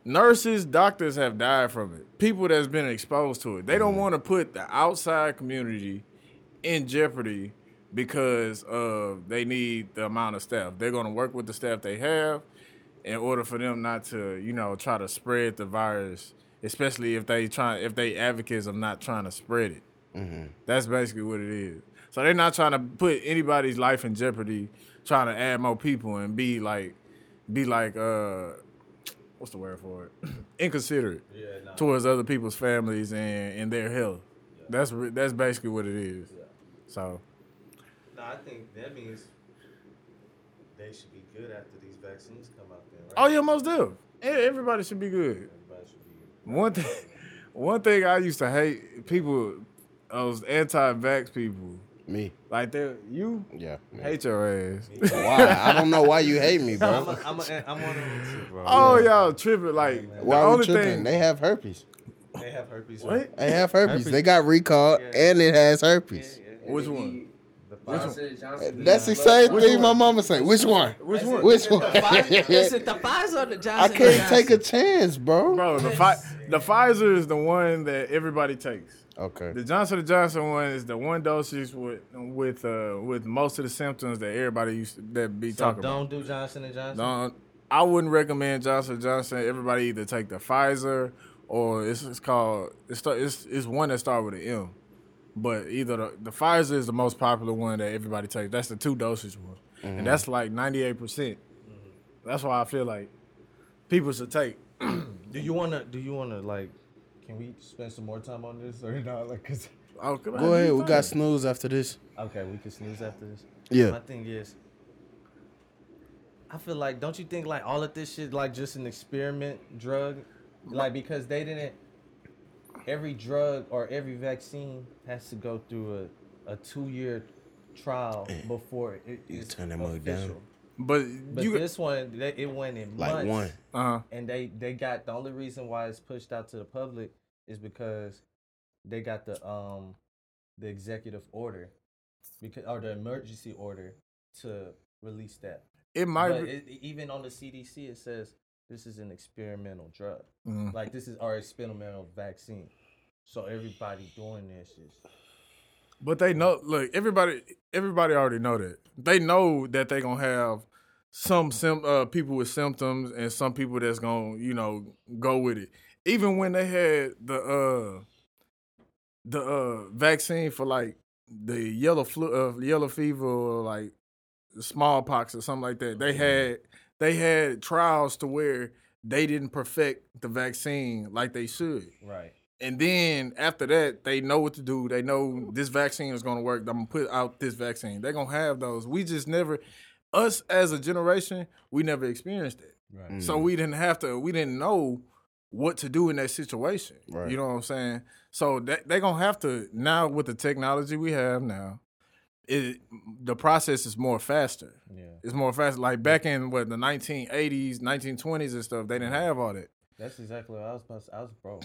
Nurses, doctors have died from it. People that's been exposed to it. They don't want to put the outside community in jeopardy because uh, they need the amount of staff. They're going to work with the staff they have in order for them not to, you know, try to spread the virus, especially if they try if they advocates of not trying to spread it. That's basically what it is. So they're not trying to put anybody's life in jeopardy, trying to add more people and be like, be like, uh, what's the word for it? Inconsiderate Yeah. Nah. towards other people's families and, and their health. That's re- that's basically what it is. So No, I think that means they should be good after these vaccines come out. Then, right? Oh yeah, most do. everybody should be good. Everybody should be. One thing, one thing I used to hate people, those anti-vax people, Me, like they you yeah. me. hate your ass. Why? I don't know why you hate me, I'm, bro. a, I'm, a, I'm one of them too, bro. oh y'all tripping like Why the only tripping? thing. They have herpes. They have herpes. what? They have herpes. Herpes. They got recalled, Yeah. and it has herpes. Which one? The Johnson, Johnson, That's the same but- thing my mama say. Which one? Which one? Which one? Is it the Pfizer or the Johnson? I can't take a chance, bro. Bro, the fi- the Pfizer is the one that everybody takes. Okay. The Johnson and Johnson one is the one dosage with with uh, with most of the symptoms that everybody used to that be So talking about. don't do Johnson and Johnson. Don't. I wouldn't recommend Johnson Johnson. Everybody either take the Pfizer or it's, it's called it's, start, it's it's one that start with an M. But either the, the Pfizer is the most popular one that everybody takes. That's the two dosage one, and that's like ninety eight percent that's why I feel like people should take. Do you wanna? Do you wanna like? Can we spend some more time on this or not? Like, cause Oh, come on, Go ahead. We got snooze after this. okay, we can snooze after this. Yeah. My thing is, I feel like, don't you think like all of this shit like just an experiment drug, like because they didn't. Every drug or every vaccine has to go through a, a two year trial before it You is turn that mug down. official. But, But you this one, they, it went in Like months. one. uh huh. and they they got the only reason why it's pushed out to the public is because they got the um the executive order because or the emergency order to release that. It might. It, even on the CDC, it says this is an experimental drug. Mhm. Like this is our experimental vaccine. So everybody doing this is But they know. Look, everybody, everybody already know that. They know that they gonna have some sim- uh, people with symptoms and some people that's gonna, you know, go with it. Even when they had the uh the uh vaccine for like the yellow flu, uh, yellow fever, or like smallpox or something like that, they had they had trials to where they didn't perfect the vaccine like they should. right. And then after that, they know what to do. They know this vaccine is going to work. I'm going to put out this vaccine. They're going to have those. We just never, us as a generation, we never experienced it. Right. Mm. So we didn't have to, we didn't know what to do in that situation. Right. You know what I'm saying? So that, they're going to have to, now with the technology we have now, it, the process is more faster. Yeah. It's more fast. Like back in what the 1980s, 1920s and stuff, they didn't have all that. That's exactly what I was about to, I was broke.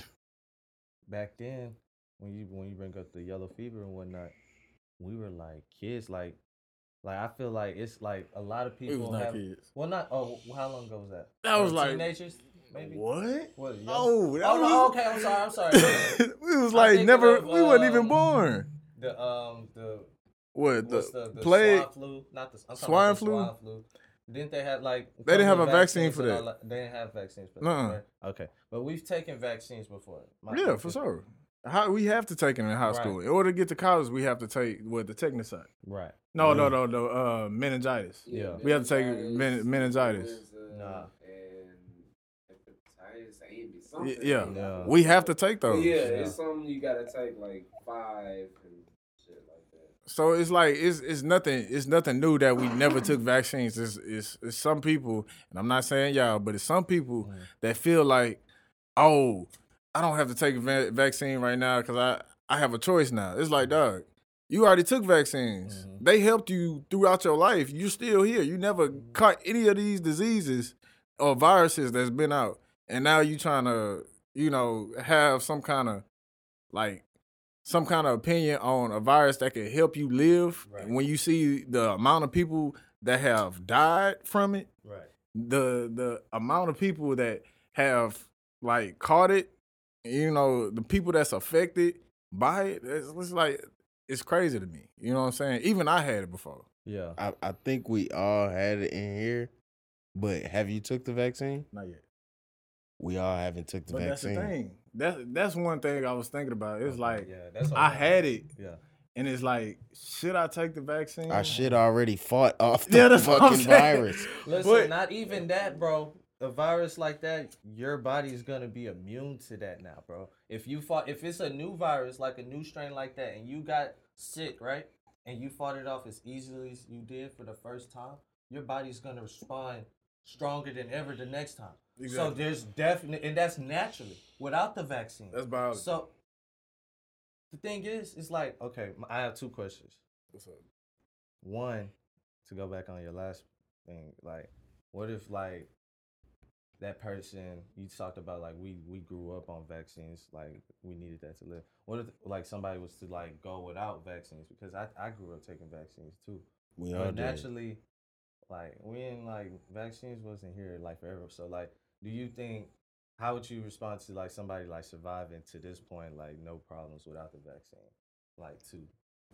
Back then, when you when you bring up the yellow fever and whatnot, we were like kids. Like, like I feel like it's like a lot of people have. kids. Well, not. Oh, how long ago was that? That was like- teenagers. Maybe. What? What? Oh, Oh, that no, was- okay. I'm sorry. I'm sorry. we was like never. of, we wasn't even um, born. the um the What the, the, the plague? swine flu? Not the I'm Swine flu? Swine flu. Didn't they have like? They didn't have a vaccine for that. all? They didn't have vaccines for that. Right? Okay, but we've taken vaccines before. Yeah, for sure. How we have to take it in high Right. school. In order to get to college, we have to take what the technicide. Right. No, no, no, no. Uh, meningitis. Yeah. We have to take men- meningitis. Nah. And hepatitis A and B, Y- something. Yeah. Yeah. we have to take those. yeah, Yeah. it's something you gotta take like five and shit like that. So it's like it's it's nothing it's nothing new that we never took vaccines. It's, it's it's some people, and I'm not saying y'all, but it's some people that feel like, oh, I don't have to take a va- vaccine right now because I I have a choice now. It's like, mm-hmm. dog, you already took vaccines. Mm-hmm. They helped you throughout your life. You're still here. You never mm-hmm. caught any of these diseases or viruses that's been out, and now you trying to you know have some kind of like some kind of opinion on a virus that can help you live Right. when you see the amount of people that have died from it Right. the the amount of people that have like caught it you know the people that's affected by it it's, it's like it's crazy to me you know what i'm saying even i had it before Yeah. I, I think we all had it in here, but have you took the vaccine? not yet We all haven't took the but that's vaccine. the thing that's that's one thing i was thinking about it's oh, like yeah, that's i had it Yeah. and it's like should i take the vaccine I should already fought off the Yeah, that's what I'm fucking virus. Listen, But- not even that, bro. A virus like that, your body's gonna be immune to that now, bro. If you fought, if it's a new virus, like a new strain like that, and you got sick, right, and you fought it off as easily as you did for the first time, your body's gonna respond stronger than ever the next time. Exactly. So there's definite, and that's naturally without the vaccine. that's biology So the thing is, it's like okay, I have two questions. What's up? One, to go back on your last thing, like, what if like that person you talked about, like we we grew up on vaccines, like we needed that to live. What if like somebody was to like go without vaccines? Because I I grew up taking vaccines too. We But did. naturally, like we ain't like vaccines wasn't here like forever. So like, do you think how would you respond to like somebody like surviving to this point, like no problems without the vaccine, like two,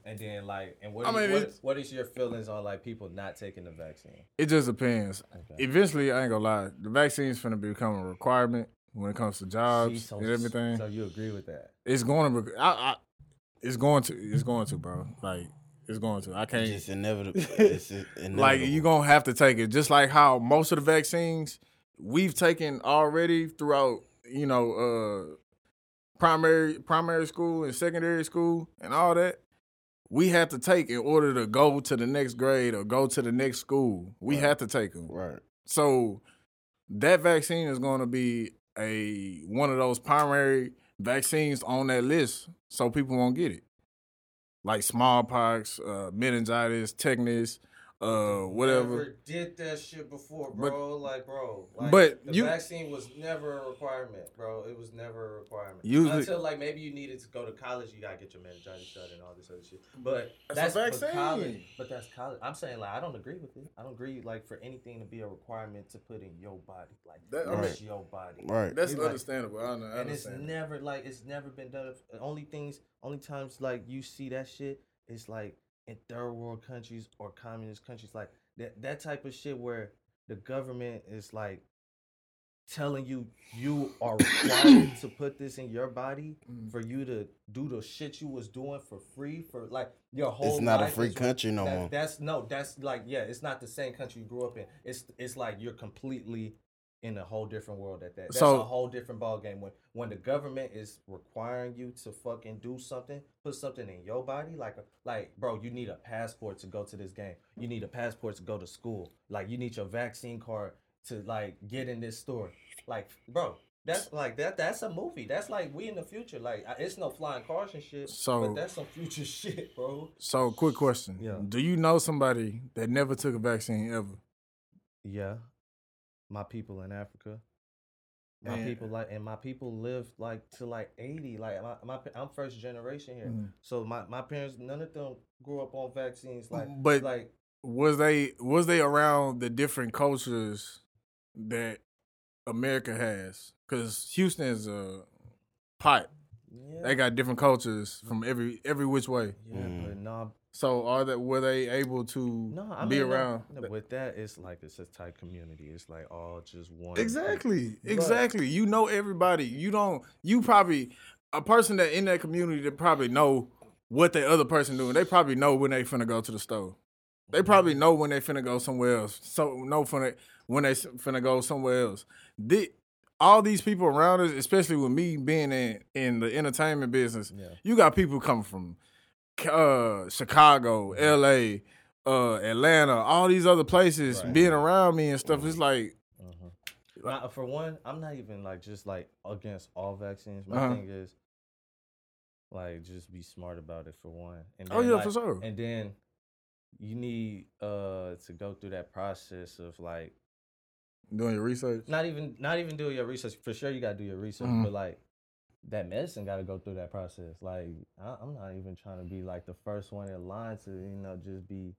and then like, and what I mean, what, what is your feelings on like people not taking the vaccine? it just depends Okay. eventually i ain't gonna lie the vaccine's gonna become a requirement when it comes to jobs See, so- and everything So you agree with that? it's going to. be- I, I, it's going to. It's going to, bro. Like It's going to. I can't. It's inevitable. It's inevitable. like you're gonna have to take it. Just like how most of the vaccines we've taken already throughout, you know, uh primary primary school and secondary school and all that. We had to take in order to go to the next grade or go to the next school. We had to take them. right. So that vaccine is going to be a one of those primary vaccines on that list, so people won't get it, like smallpox, uh, meningitis, tetanus, uh, whatever. Never did that shit before, But- bro. like, bro. Like, but the you- vaccine was never a requirement, bro. It was never a requirement. Usually- Until like maybe you needed to go to college, you gotta get your meningitis shot and all this other shit. But That's that's, a vaccine. college. But that's college. I'm saying like I don't agree with it. I don't agree like for anything to be a requirement to put in your body, like That- that's Right. your body. Right. That's You like- understandable. I, know, I and it's understand. never like it's never been done. Only things, only times like you see that shit is like in third world countries or communist countries, like that that type of shit where the government is like telling you you are required to put this in your body Mm. for you to do the shit you was doing for free for like your whole. It's not a free is- country no that- more. That's no, that's like yeah, it's not the same country you grew up in. It's it's like you're completely in a whole different world at that. That's So- a whole different ball game. When when the government is requiring you to fucking do something, put something in your body, like a, like bro, you need a passport to go to this game. You need a passport to go to school. Like you need your vaccine card to like get in this store. Like bro. That's like that. That's a movie. That's like we in the future. Like it's no flying cars and shit. So- but that's some future shit, bro. So, quick question: Yeah. Do you know somebody that never took a vaccine ever? Yeah, my people in Africa. My And- people like, and my people lived like to like eighty. Like my, my I'm first generation here, Mhm. so my, my parents none of them grew up on vaccines. Like, But- like Was they was they around the different cultures that America has? Because Houston is a pot. yeah, They got different cultures from every every which way. yeah, Mm. but no, So are that were they able to no, I be mean, around? no, with that, it's like it's a tight community. It's like all just one. Exactly, But- exactly. You know everybody. You don't. You probably a person that in that community that probably know what the other person doing. They probably know when they finna go to the store. They mm-hmm. probably know when they finna go somewhere else. So know finna when they finna go somewhere else. The, all these people around us, especially with me being in in the entertainment business, Yeah. you got people coming from uh, Chicago, L.A., uh, Atlanta, all these other places Right. being around me and stuff. It's like Mhm. Now, for one, I'm not even like just like against all vaccines. My Uh-huh. thing is like just be smart about it for one. And Oh, then, yeah, like- for sure. And then you need uh to go through that process of like doing your research. not even not even doing your research. For sure, you gotta do your research, Mhm. but like that medicine got to go through that process. Like I, I'm not even trying to be like the first one in line to you know just be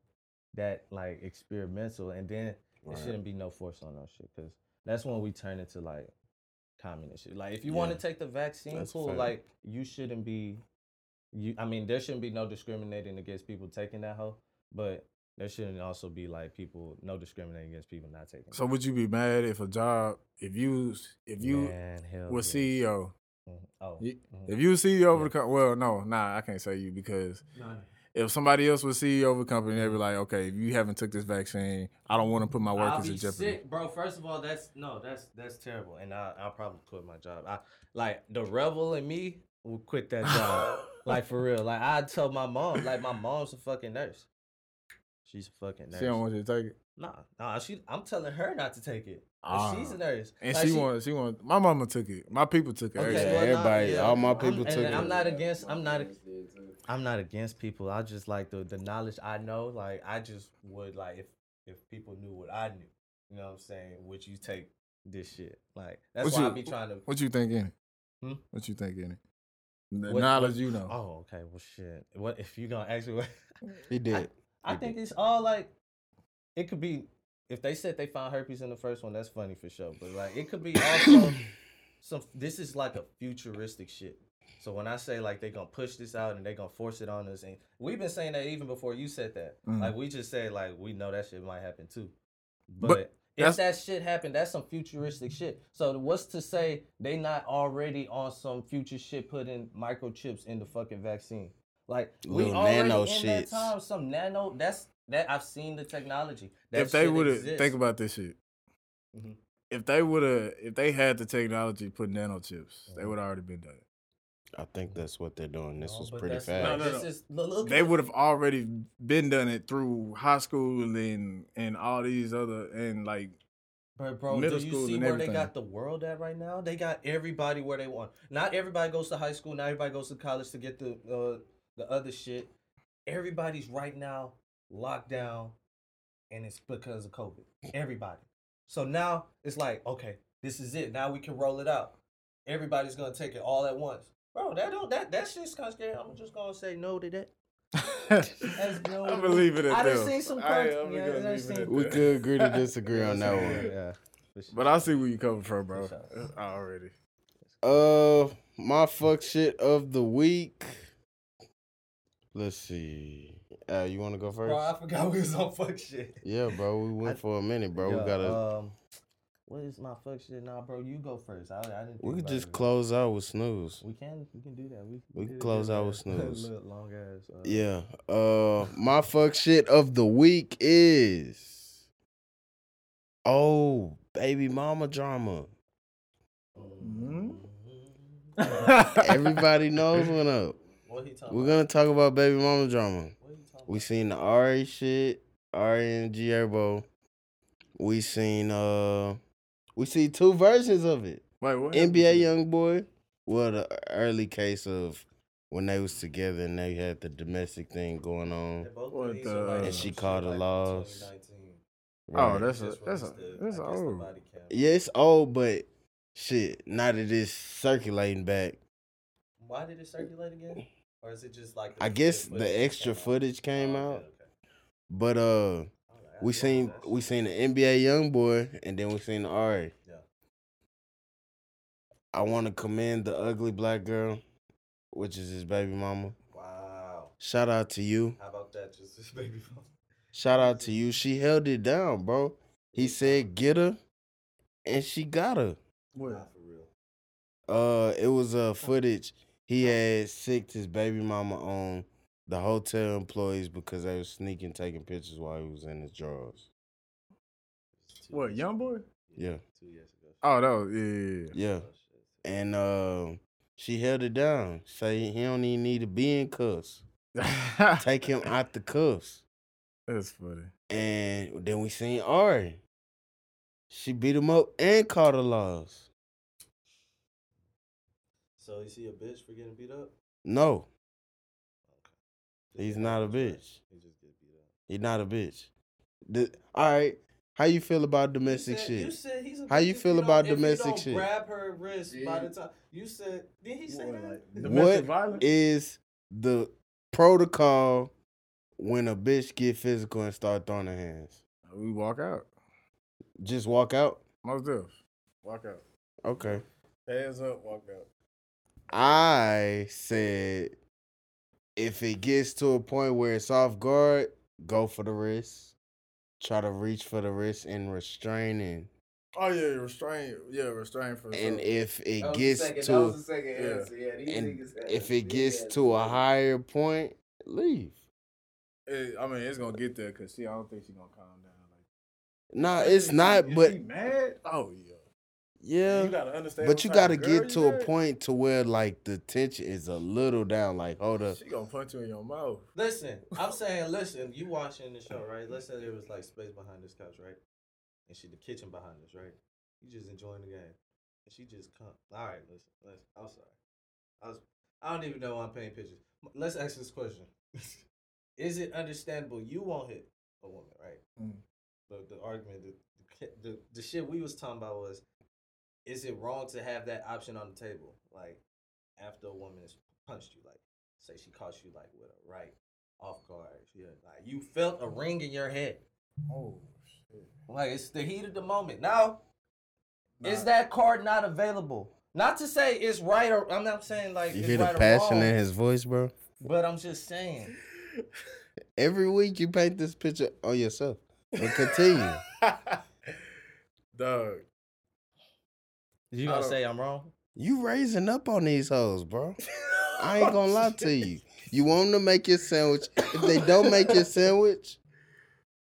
that like experimental, and then it shouldn't be no force on no shit because that's when we turn into like communist shit. Like if you want to take the vaccine, That's cool. fact. Like you shouldn't be. You, I mean, there shouldn't be no discriminating against people taking that hoe, but there shouldn't also be like people no discriminating against people not taking. it. So would you be mad if a job, if you, if you Man, was yes. CEO. Oh, you- mhm. if you was CEO of the company, well, no, nah, I can't say you because if somebody else was CEO of a company, they'd be like, okay, if you haven't took this vaccine, I don't want to put my I'll workers be in jeopardy. sick, bro. First of all, that's no, that's that's terrible, and I, I'll probably quit my job. I like the rebel in me will quit that job, like for real. Like I tell my mom, like my mom's a fucking nurse. She's a fucking nurse. She don't want you to take it, nah, nah. She, I'm telling her not to take it. but Ah. she's a nurse, and Like, she, want, she want. My mama took it. My people took it. Okay. Yeah, well, everybody- yeah, all my I'm- people and took I'm it. not against. I'm not. Did. I'm not against people. I just like the the knowledge I know. Like I just would like if if people knew what I knew. You know what I'm saying? Would you take this shit? Like that's What why I you- be trying to. What you think in it? Hmm? What you think in it? The What- knowledge you know. Oh, okay. Well, shit. What if you gonna ask me? What, He did. I He think it's all like it could be. If they said they found herpes in the first one, that's funny for sure. But like it could be also some. This is like a futuristic shit. So when I say like they gonna push this out and they gonna force it on us, and we've been saying that even before you said that. Mhm. Like we just said like we know that shit might happen too. But, But if that shit happened, that's some futuristic shit. So what's to say they not already on some future shit putting microchips in the fucking vaccine? Like we Little already nano in shits. that time. Some nano. That's that. I've seen the technology. That if they shit would have exists. think about this shit. Mhm. If they would have, if they had the technology to put nano chips, Uh-huh. they would already been done. I think that's what they're doing. This No, was but pretty that's fast. like- No, no, this no. is- look- look They would have already been done it through high school and and all these other and like But bro, middle do you schools see and where everything. they got the world at right now? They got everybody where they want. Not everybody goes to high school. Not everybody goes to college to get the uh, the other shit. Everybody's right now locked down, and it's because of COVID. Everybody. So now it's like, okay, this is it. Now we can roll it out. Everybody's gonna take it all at once, bro. That don't that that shit's kind of scary. I'm just gonna say no to that. That's no. I believe it at I done them. seen some. I- Cards, I'm yeah, I done it seen- We that. could agree to disagree on that one. Yeah. But I see where you're coming from, bro. Already. Uh, my fuck shit of the week. Let's see. Uh, you want to go first? Bro, I forgot we was on fuck shit. yeah, bro. We went I- for a minute, bro. Yeah, we gotta. Um, what is my fuck shit? Nah, bro, you go first. I, I didn't. we could just it. close out with snooze. We can. We can do that. We, We can close out with snooze. long ass. Uh, Yeah. Uh, my fuck shit of the week is. Oh, baby mama drama. Mm-hmm. Everybody knows what up. What he talking We're about? gonna talk about baby mama drama. What he talking We seen the Ari shit, Ari and G Herbo. We seen uh, we see two versions of it. Wait, what? NBA YoungBoy. Well, the early case of when they was together and they had the domestic thing going on. What the- like And she shit called the like from laws. Oh, Right. that's a that's a that's I the old. yeah, it's old, but shit, now that it's circulating back, Why did it circulate again? Or is it just like? I guess the extra came footage came Oh, out. okay, okay. But uh, I was like, I we seen we seen the NBA YoungBoy, and then we seen the Ari. Yeah. I want to commend the ugly black girl, which is his baby mama. Wow. Shout out to you. How about that? Just this baby phone. Shout out to you. She held it down, bro. He said get her, and she got her. Nah, for real. Uh, it was uh footage. He had sicked his baby mama on the hotel employees because they were sneaking taking pictures while he was in his drawers. What, young boy? Yeah. Two years ago. Oh, that was yeah. Yeah. Oh. And uh, she held it down. Say he don't even need to be in cuffs. Take him out the cuffs. That's funny. And then we seen Ari. She beat him up and called the laws. So is he a bitch for getting beat up? No, Did He's not a bitch. He just get beat up. he not a bitch. The, all right, how you feel about domestic you said, shit? You said he's a How you feel don't- about if you domestic don't shit? Grab her wrist by the time you said. Did he say What, that? like, What domestic violence? is the protocol when a bitch get physical and start throwing her hands? We walk out. Just walk out. Most of. Walk out. Okay. Hands up, walk out. I said if it gets to a point where it's off guard, go for the wrist. Try to reach for the wrist and restraining. Oh yeah, restrain. Yeah, restrain for. And sure. if it That was gets second- that to was second yeah. answer. Yeah, and if a it gets big to a higher point, leave. It- I mean, it's gonna get there because she. I don't think she's gonna calm down. Like, Nah, it's not, Is but she mad. Oh yeah. Yeah. You gotta understand. But you got to get to a married. point to where like the tension is a little down. Like, hold up. She gonna punch you in your mouth. Listen, I'm saying, listen. You watching the show, right? Let's say there was like space behind this couch, right? And she the kitchen behind us, right? You just enjoying the game, and she just come. All right, listen, listen. I'm sorry. I was. I don't even know why I'm painting pictures. Let's ask this question: Is it understandable you won't hit a woman, right? Mm. The the argument, the, the the the shit we was talking about was, is it wrong to have that option on the table, like after a woman has punched you, like say she caught you like with a right off guard, yeah, like you felt a ring in your head, Oh shit. like it's the heat of the moment. Now, is that card not available? Not to say it's right or I'm not saying like You it's hear the right or passion wrong, in his voice, bro? but I'm just saying. Every week you paint this picture on yourself. And continue. Dog. You gonna say I'm wrong? you raising up on these hoes, bro. I ain't gonna lie to you. You want them to make your sandwich. If they don't make your sandwich,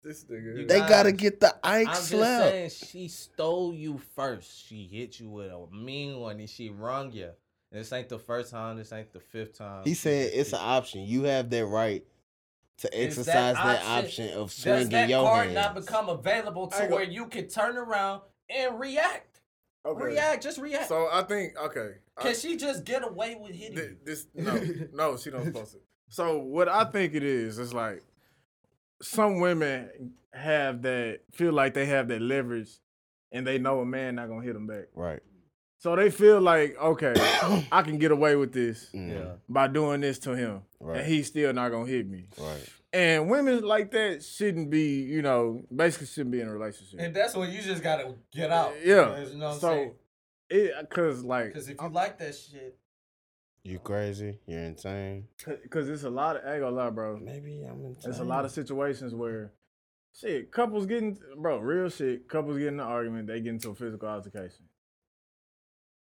This nigga. You they Guys, gotta get the Ike I'm just slap. saying, she stole you first. She hit you with a mean one, and she wrung you. And this ain't the first time. This ain't the fifth time. He said it's an option. You have that right to exercise that that, option- option of Does that card hands. not become available to where you can turn around and react? Okay. React, just react. So I think okay. I- Can she just get away with hitting Th- this no no she don't supposed to. So what I think it is is like some women have that feel like they have that leverage, and they know a man not gonna hit them back. right. So they feel like okay, I can get away with this Mm, by doing this to him, Right. and he's still not gonna hit me. Right. And women like that shouldn't be, you know, basically shouldn't be in a relationship. And that's when you just gotta get out. yeah. You know what I'm so saying? it cause like Because if you like that shit, You crazy? You're insane. cause it's a lot of I ain't gonna lie, bro. Maybe I'm insane. There's a lot of situations where shit, couples getting bro, real shit, couples getting an argument, they get into a physical altercation.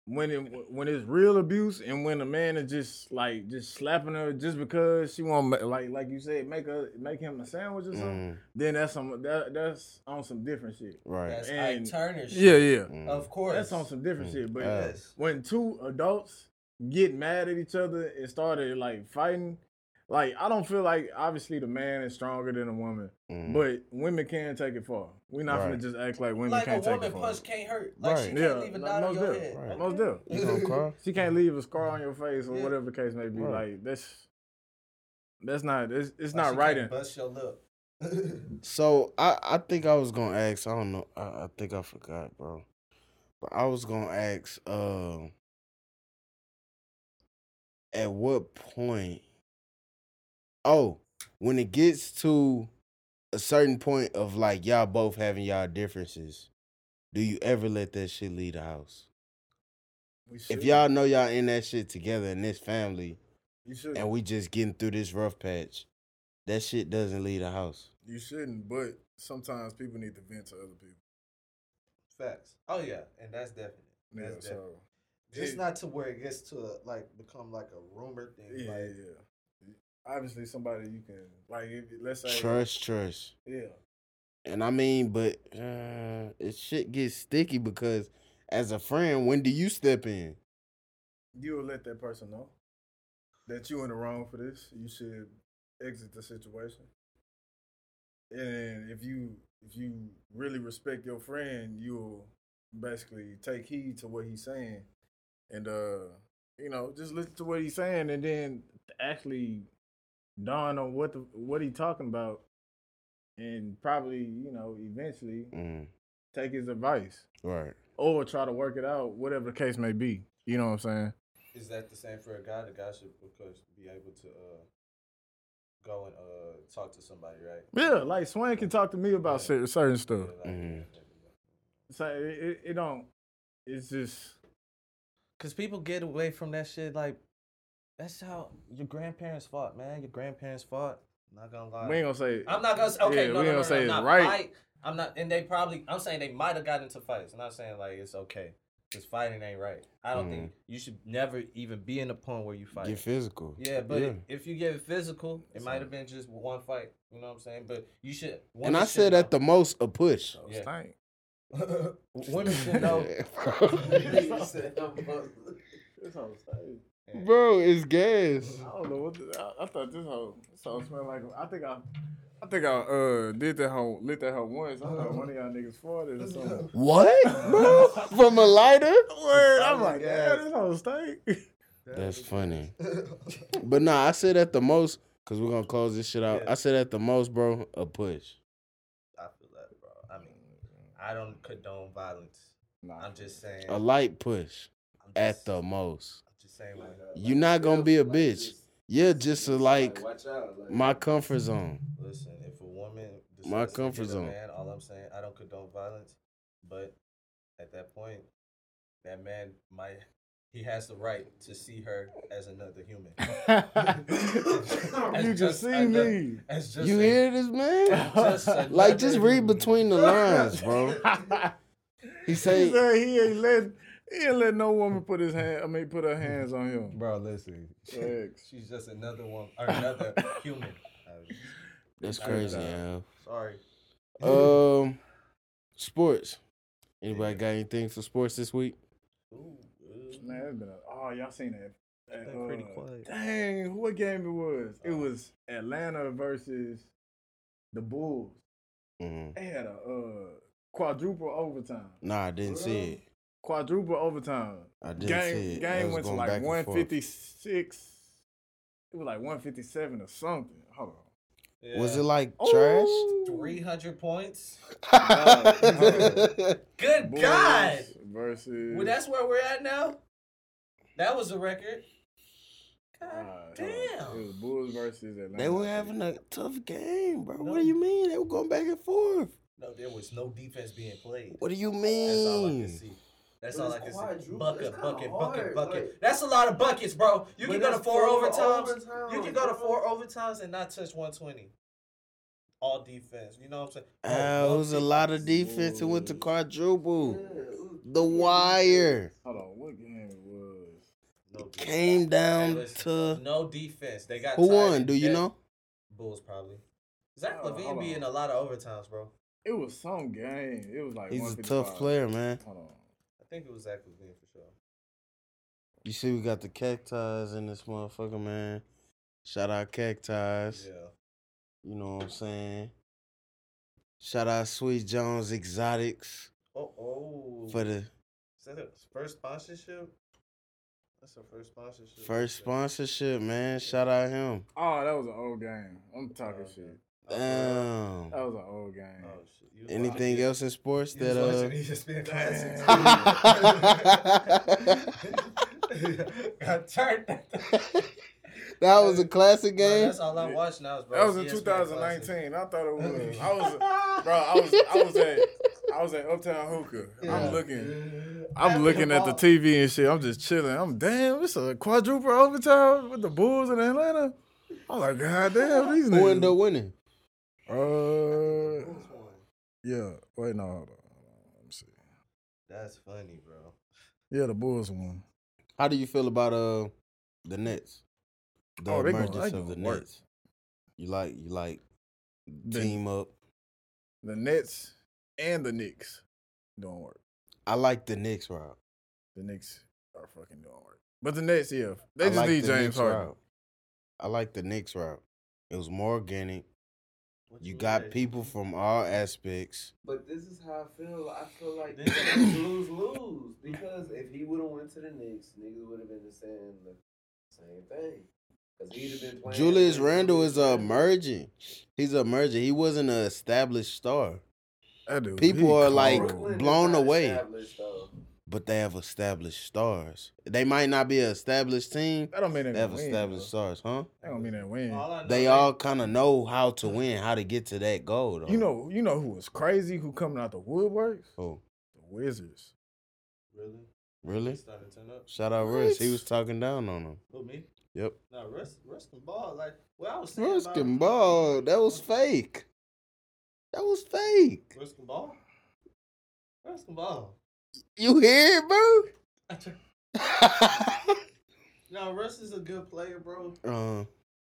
When it when it's real abuse and when a man is just like just slapping her just because she want like like you said make her make him a sandwich or something, Mm, then that's some that, that's on some different shit. right. that's And- Ike Turner shit. Yeah, yeah. Mm. Of course. That's on some different Mm. shit. But Yes. when two adults get mad at each other and started like fighting, like I don't feel like obviously the man is stronger than a woman, Mm. but women can take it far. We're not Right. gonna just act like women Like a can't take woman it far. punch can't hurt. Like she Right. can't Yeah, leave a no- knot on most your definitely. head. Right. Most definitely. You gonna? She can't leave a scar on your face or Yeah. whatever the case may be. Right. Like that's that's not it's, it's Like, not she right. in- Bust your lip. So I, I think I was gonna ask. I don't know. I, I think I forgot, bro. But I was gonna ask. Uh, at what point? Oh, when it gets to a certain point of like y'all both having y'all differences, do you ever let that shit leave the house? If y'all know y'all in that shit together in this family, you should and we just getting through this rough patch, that shit doesn't leave the house. you shouldn't, but sometimes people need to vent to other people. Facts. Oh yeah, and that's definite. Yeah, That's so. Just it- not to where it gets to a, like become like a rumor thing. Yeah, like, yeah. Obviously, somebody you can like. If, let's say, Trust, trust. yeah, And I mean, but uh, it shit gets sticky because as a friend, when do you step in? you will let that person know that you in the wrong for this. You should exit the situation. And if you if you really respect your friend, you'll basically take heed to what he's saying, and uh, you know, just listen to what he's saying, and then actually dawn on what the what he talking about, and probably you know eventually Mm, take his advice right. or try to work it out, whatever the case may be. You know what I'm saying? Is that the same for a guy? The guy should because be able to uh go and uh talk to somebody, right? Yeah, like Swain can talk to me about Yeah. cer- certain stuff. Yeah, like, Mhm. So it, it, it don't. It's just Cause people get away from that shit like that's how your grandparents fought, man. Your grandparents fought. I'm Not gonna lie. we ain't gonna say. I'm not gonna say okay, Yeah, no, we no, ain't no, gonna say no, it's not right. Fight. I'm not and they probably I'm saying they might have got into fights. I'm not saying like it's okay. Cause fighting ain't right. I don't think mm. you should never even be in a point where you fight. Get physical. Yeah, but Yeah. if you get physical, it might have been just one fight. You know what I'm saying? But you should. And I said at the most a push. Oh, Yeah. stank. women should know. This whole stank. Bro, it's gas. I don't know what. The, I, I thought this whole this whole smelled like. I think I. I think I uh did that whole lit that whole once. I thought one of y'all niggas farted or something. What, bro? From a lighter? Word, I'm like, gas. yeah, this whole stank. That's funny. But nah, I said at the most, because we're going to close this shit out. Yeah. I said at the most, bro, a push. I feel that, bro. I mean, I don't condone violence. Nah, I'm just saying. A light push at just- the most. I'm just saying. Like, You're not going to be a bitch. You're just a, like watch out. Like, my comfort zone. listen, if a woman My decides to comfort a zone. man, all I'm saying, I don't condone violence, but at that point, that man might. He has the right to see her as another human. you As just see as a- me. As just You a- hear this, man? Just Like, just read human. between the lines, bro. He He say, said he ain't letting He didn't let no woman put his hand. I mean, put her hands on him. Bro, listen. Facts. She's just another one or another human. That's crazy, know. yeah. Sorry. Um, sports. Anybody got anything for sports this week? Ooh, Man, it's been a, oh, y'all seen that? that, been pretty uh, quiet. Dang, what game it was? It was Atlanta versus the Bulls. Mm. They had a uh, quadruple overtime. Nah, I didn't see it. Quadruple overtime. I didn't game see game went to like back and forth. 156. It was like 157 or something. Hold on. Was it like Ooh. 300 points? trash? Good Bulls God. Versus. Well, that's where we're at now. That was a record. God uh, hold on. damn. It was Bulls versus Atlanta. they were having a tough game, bro. No. What do you mean? They were going back and forth. No, there was no defense being played. What do you That's all I can mean? See. That's But all I it's can see. quadruple. Bucket, It's bucket, bucket, bucket. like- That's a lot of buckets, bro. You can go to four four overtimes. You can go to four overtimes and not touch 120. All defense. You know what I'm saying? Oh, Ah, it was a lot of defense. It went to quadruple. Yeah, The wire. Hold on. What game it was? No defense. Came down Listen, to no defense. They got who tied won? do you debt. know? Bulls probably. Zach Oh, LaVine hold be on. in a lot of overtimes, bro. It was some game. It was like He's a tough player, man. Hold on. I think it was Zach LaVine for sure. You see, we got the cacti in this motherfucker, man. Shout out cacti. Yeah. You know what I'm saying? Shout out Sweet Jones Exotics Oh, oh. for the Is that a first sponsorship? That's the first sponsorship. first sponsorship, man. Shout out him. Oh, that was an old game. I'm talking Oh, shit. Damn. That was an old game. Oh shit. Anything watching- else in sports you that watching uh? ESPN Classic. Got turned. that was a classic Bro, game. that's all I watch now, is bro. That was in ESPN 2019. Classic. I thought it was. I was, bro. I was, I was at, I was at Uptown Hookah. Yeah. I'm looking, I'm looking at the TV and shit. I'm just chilling. I'm damn. It's a quadruple overtime with the Bulls in Atlanta. I'm like, god damn, these Who ended up winning? Uh, yeah. Wait, no. Hold on. Hold on. Let me see. That's funny, bro. Yeah, the Bulls won. How do you feel about uh the Nets? The Oh, they gon- emergence they of the work. Nets. You like you like The- team up. The Nets and the Knicks don't work. I like the Knicks route. The Knicks are fucking doing work. But the Nets, yeah, they I just like need the James Harden. route. I like the Knicks route. It was more organic. What You mean got that? people from all aspects. But this is how I feel. I feel like This it's is- lose lose because if he would have went to the Knicks, niggas would have been saying the same thing. Because he'd have been. Julius like Randle is Randle. emerging. He's emerging. He wasn't an established star, That dude, People are like- Brooklyn blown not away. Established, though. but they have established stars. They might not be an established team. That don't mean they They have win. established though. stars, huh? That don't mean they win. All know They all kind of know how to win, how to get to that goal. Though. You know, you know who was crazy? Who coming out the woodworks? Oh, The Wizards. Really? really? It's to turn up. Shout out Russ. He was talking down on him. Who me? Yep. Now Russ, Russ can ball. Like, well, I was saying Russ about- can ball. That was fake. That was fake. Russ can ball. Russ can ball. You hear it, bro? No, Russ is a good player, bro. uh,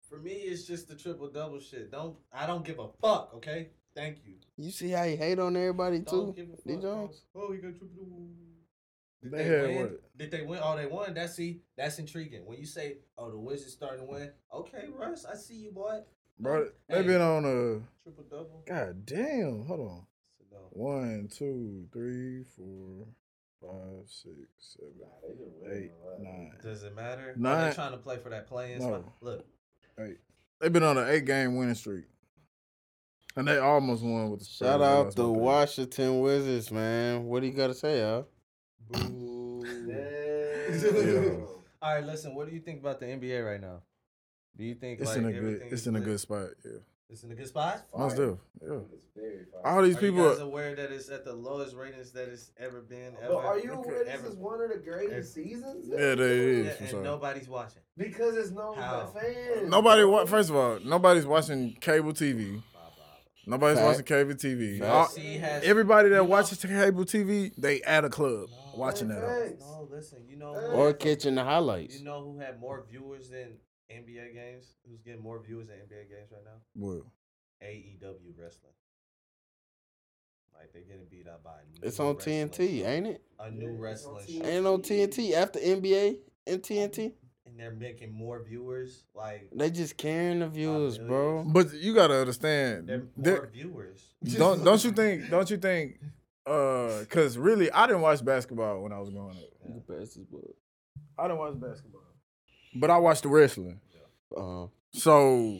For me, it's just the triple double shit. Don't I don't give a fuck. Okay, thank you. you see how he hate on everybody Don't too? give a. D. Jones? Oh, he got triple double. Did They they, win? what? Did they win? Oh, they won. That's see, that's intriguing. When you say, "Oh, the Wizards starting to win," okay, Russ, I see you, boy. Bro, they Hey. been on a. Triple double. God damn. Hold on. No. One, two, three, four, five, six, seven, They eight, nine. Does it matter? Are Nine- they trying to play for that play-in No. spot? Look, Eight. They've been on an eight game winning streak. And they almost won with the Spurs. Shout out lost the by. Washington Wizards, man. What do you got to say, y'all? boo. Damn. All right, listen. What do you think about the NBA right now? Do you think It's like in a good it's in a good spot, yeah. It's in a good spot. Most Fire. of. Yeah. It's very fire. All these Are people you guys aware that it's at the lowest ratings that it's ever been? Ever, But are you aware this ever. is one of the greatest seasons? Yeah, they is. Yeah, for and sure. nobody's watching. Because it's no fans. Nobody wa- first of all, nobody's watching cable TV. Nobody's Fact. watching cable TV. All- has everybody that you know- watches cable TV, they at a club watching that. Facts. No, listen, you know Or catching the highlights. You know who had more viewers than NBA games? Who's getting more viewers than NBA games right now? What? AEW wrestling. Like they're getting beat up by a new It's on wrestling TNT, ain't it? A new Yeah, wrestling show. Ain't it on TNT after NBA and TNT? And they're making more viewers. Like They just carrying the viewers, bro. But you gotta understand. they're more there- viewers. don't don't you think? Don't you think? Uh, cause really, I didn't watch basketball when I was growing up. I didn't watch basketball, but I watch the wrestling. Uh, So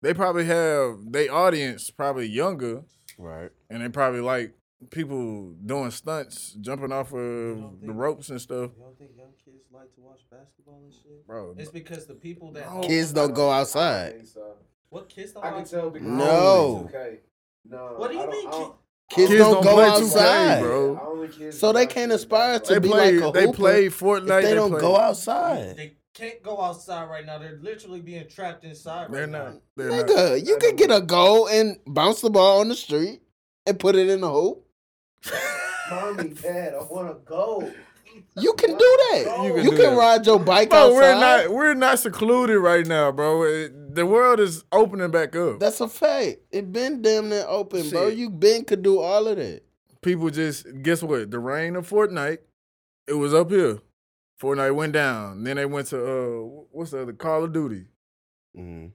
they probably have their audience probably younger, right. and they probably like people doing stunts, jumping off of don't the ropes and stuff. You don't think young kids like to watch basketball and shit? Bro, It's because the people that No. Kids don't go outside. so. what kids don't I can watch tell because No. Okay. No. What do you I mean, Kids, Kids don't, don't go play 2K, outside, bro. Only So they can't aspire to they be play. like a they play Fortnite. If they don't play, go outside. They can't go outside right now. They're literally being trapped inside right They're now. not. They're not. Nigga, you can get a goal and bounce the ball on the street and put it in the hoop. Mommy, dad, I want to go. You can do that. You You can can, that. ride your bike Bro, outside. we're not. We're not secluded right now, bro. It- the world is opening back up. That's a fact. It been damn near open, bro. You been could do all of that. People just guess what? The rain of Fortnite, it was up here. Fortnite went down. Then they went to uh, what's the other Call of Duty. Mm-hmm.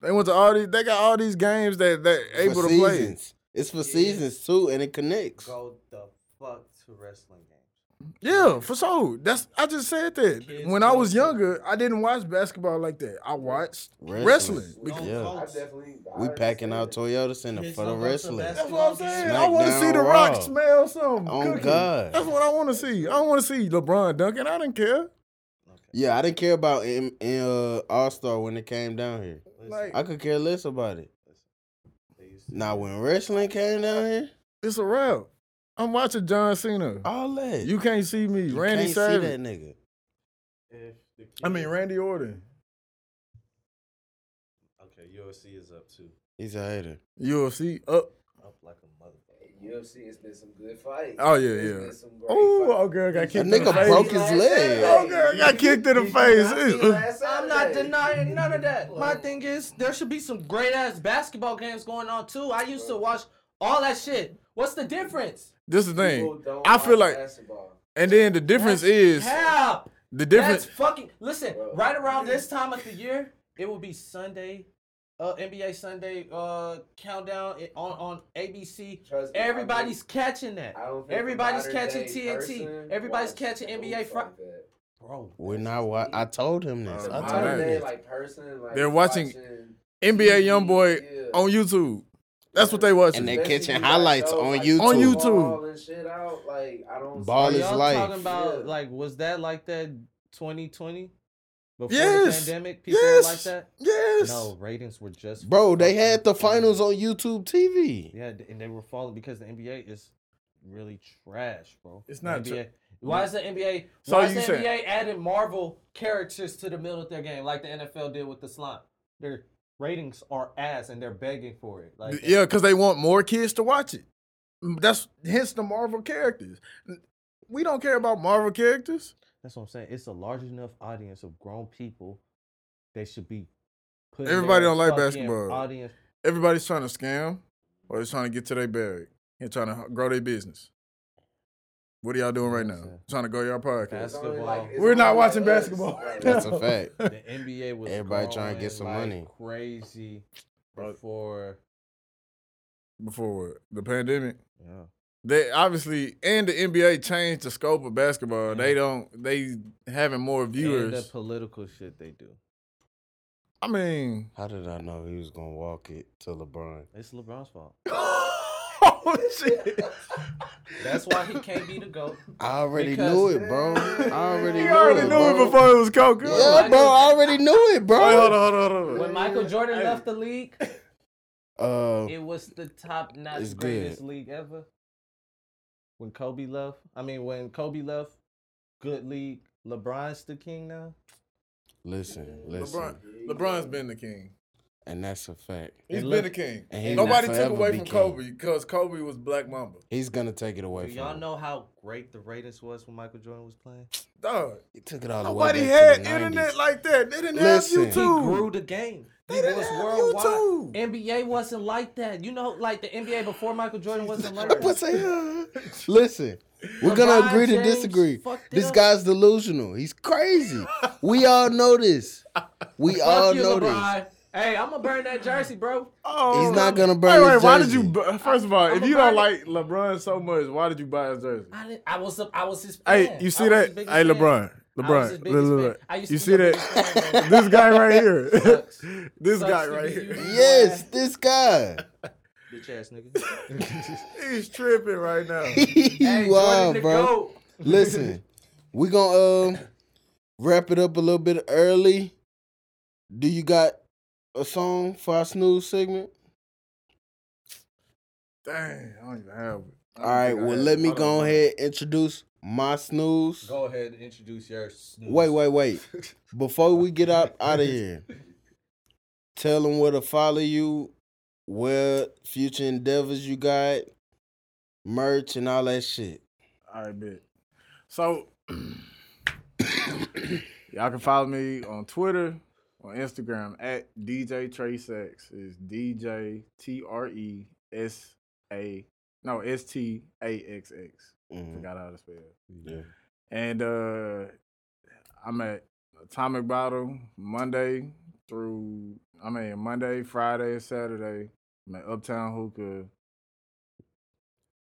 They went to all these. They got all these games that that able for to play. It's for Yeah. seasons too, and it connects. Go the fuck to wrestling games. Yeah, for sure. That's I just said that. Kids when I was younger, I didn't watch basketball like that. I watched Wrestling. wrestling. Don't Yeah. I Colts. definitely. We packing out understand Toyota Center Kids for the don't wrestling. That's what I'm saying. I want to see the Rock smell something. Oh, cooking. God. That's what I want to see. I don't want to see LeBron dunking. I didn't care. Yeah, I didn't care about in, in uh, All Star when it came down here. Like- I could care less about it. they used to- Now when wrestling came down here, It's a wrap. I'm watching John Cena. all that You can't see me. You Randy can't Savage. see that nigga. I mean Randy Orton. Okay, UFC is up too. He's a hater. UFC up. Up like a motherfucker. UFC, it's been some good fights. Oh, yeah, It's yeah. been some great Oh, fights. okay, I got kicked in the nigga face. broke his leg. Okay, I got kicked in the face. I'm not denying none of that. My thing is, there should be some great ass basketball games going on too. I used to watch all that shit. What's the difference? This is the thing. don't I feel like, basketball. and then the difference That's is cap. the difference. That's fucking. Listen, Bro. right around this time of the year, it will be Sunday, uh, NBA Sunday uh countdown on on ABC. Trust me, Everybody's catching that. I don't think Everybody's catching TNT. Everybody's catching NBA Fri- like. Bro, We're not. Wa- I told him this. I told him day this. like person, like They're watching watching NBA YoungBoy Yeah. on YouTube. That's what they watching. And they Especially catching highlights shows on like YouTube. On YouTube. Ball and shit out. Like I don't. Ball see- is y'all life. talking about Yeah. like was that like that 2020 before Yes. the pandemic? People were like that. Yes. No, ratings were just Bro, they had the fucking finals on YouTube TV. Yeah, and they were falling because the NBA is really trash, bro. It's The not tra- NBA. Why is the NBA? So why is you the said- NBA adding Marvel characters to the middle of their game like the NFL did with the slime? Their ratings are ass, and they're begging for it. Like, Yeah, because they want more kids to watch it. That's hence the Marvel characters. We don't care about Marvel characters. that's what I'm saying. It's a large enough audience of grown people. They should be. Everybody don't like basketball. Audience. Everybody's trying to scam or they're trying to get to their bag and trying to grow their business. What are y'all doing right now? Listen. Trying to grow your podcast. Basketball. it's We're not watching like basketball. That's a fact. The NBA was Everybody trying to get some like money. Crazy before. Before what? the pandemic. Yeah. They obviously and the NBA changed the scope of basketball. Yeah. They don't they having more And the political shit they do. I mean How did I know he was gonna walk it to LeBron? It's LeBron's fault. Oh shit. That's why he can't be the GOAT. I already Because- knew it, bro. I already You knew already it, knew bro. it before it was Coca. Yeah, bro. I already knew it, bro. Wait, hold on, hold on, hold on. When Michael Jordan left the league, Uh, it was the top notch greatest good. league ever. When Kobe left, I mean, when Kobe left, good league. LeBron's the king now. listen, listen. LeBron, LeBron's been the king. And that's a fact. He's And been look- a king. and he Nobody took away from. Kobe because Kobe was Black Mamba. He's gonna take it away Do from y'all him. know how great the ratings was when Michael Jordan was playing? Dog. He took it all the Nobody way had to the internet 90s. like that. They didn't Listen. have YouTube. He YouTube. grew the game. He They didn't was have worldwide. YouTube. NBA wasn't like that. You know, like the NBA before Michael Jordan wasn't like that. that? Listen, we're gonna LeBron agree to disagree. This up. guy's delusional. He's crazy. We all know this. We all you, know this. LeBron. Hey, I'm gonna burn that jersey, bro. Oh, He's not gonna burn Wait, wait. his Why did jersey. you? bu- First of all, if I'ma you don't burn like LeBron so much, why did you buy his jersey? I, didn't, I was, a, I was his fan. Hey, you I see was that? his biggest Hey, fan. LeBron. I was his LeBron. biggest Look, look, fan. look. I used to You be see your that? biggest fan, bro. this guy right here. Sucks. this Sucks guy to right be here. you. Yes, this guy. Bitch ass nigga. He's tripping right now. Hey, wow, Jordan the bro. GOAT. Listen, we gonna um wrap it up a little bit early. Do you got a song for our snooze segment? Dang, I don't even have it. All right, well, let me go on. ahead introduce my snooze. Go ahead and introduce your snooze. Wait, wait, wait. Before we get out out of here, tell them where to follow you, where future endeavors you got, merch and all that shit. All right, bet. So, y'all can follow me on Twitter, on Instagram at DJ Trey Stacks. Is DJ T R E S A no S T A X X. Mhm. Forgot how to spell. Yeah. And uh I'm at Atomic Bottle Monday through I mean Monday, Friday, and Saturday. I'm at Uptown Hookah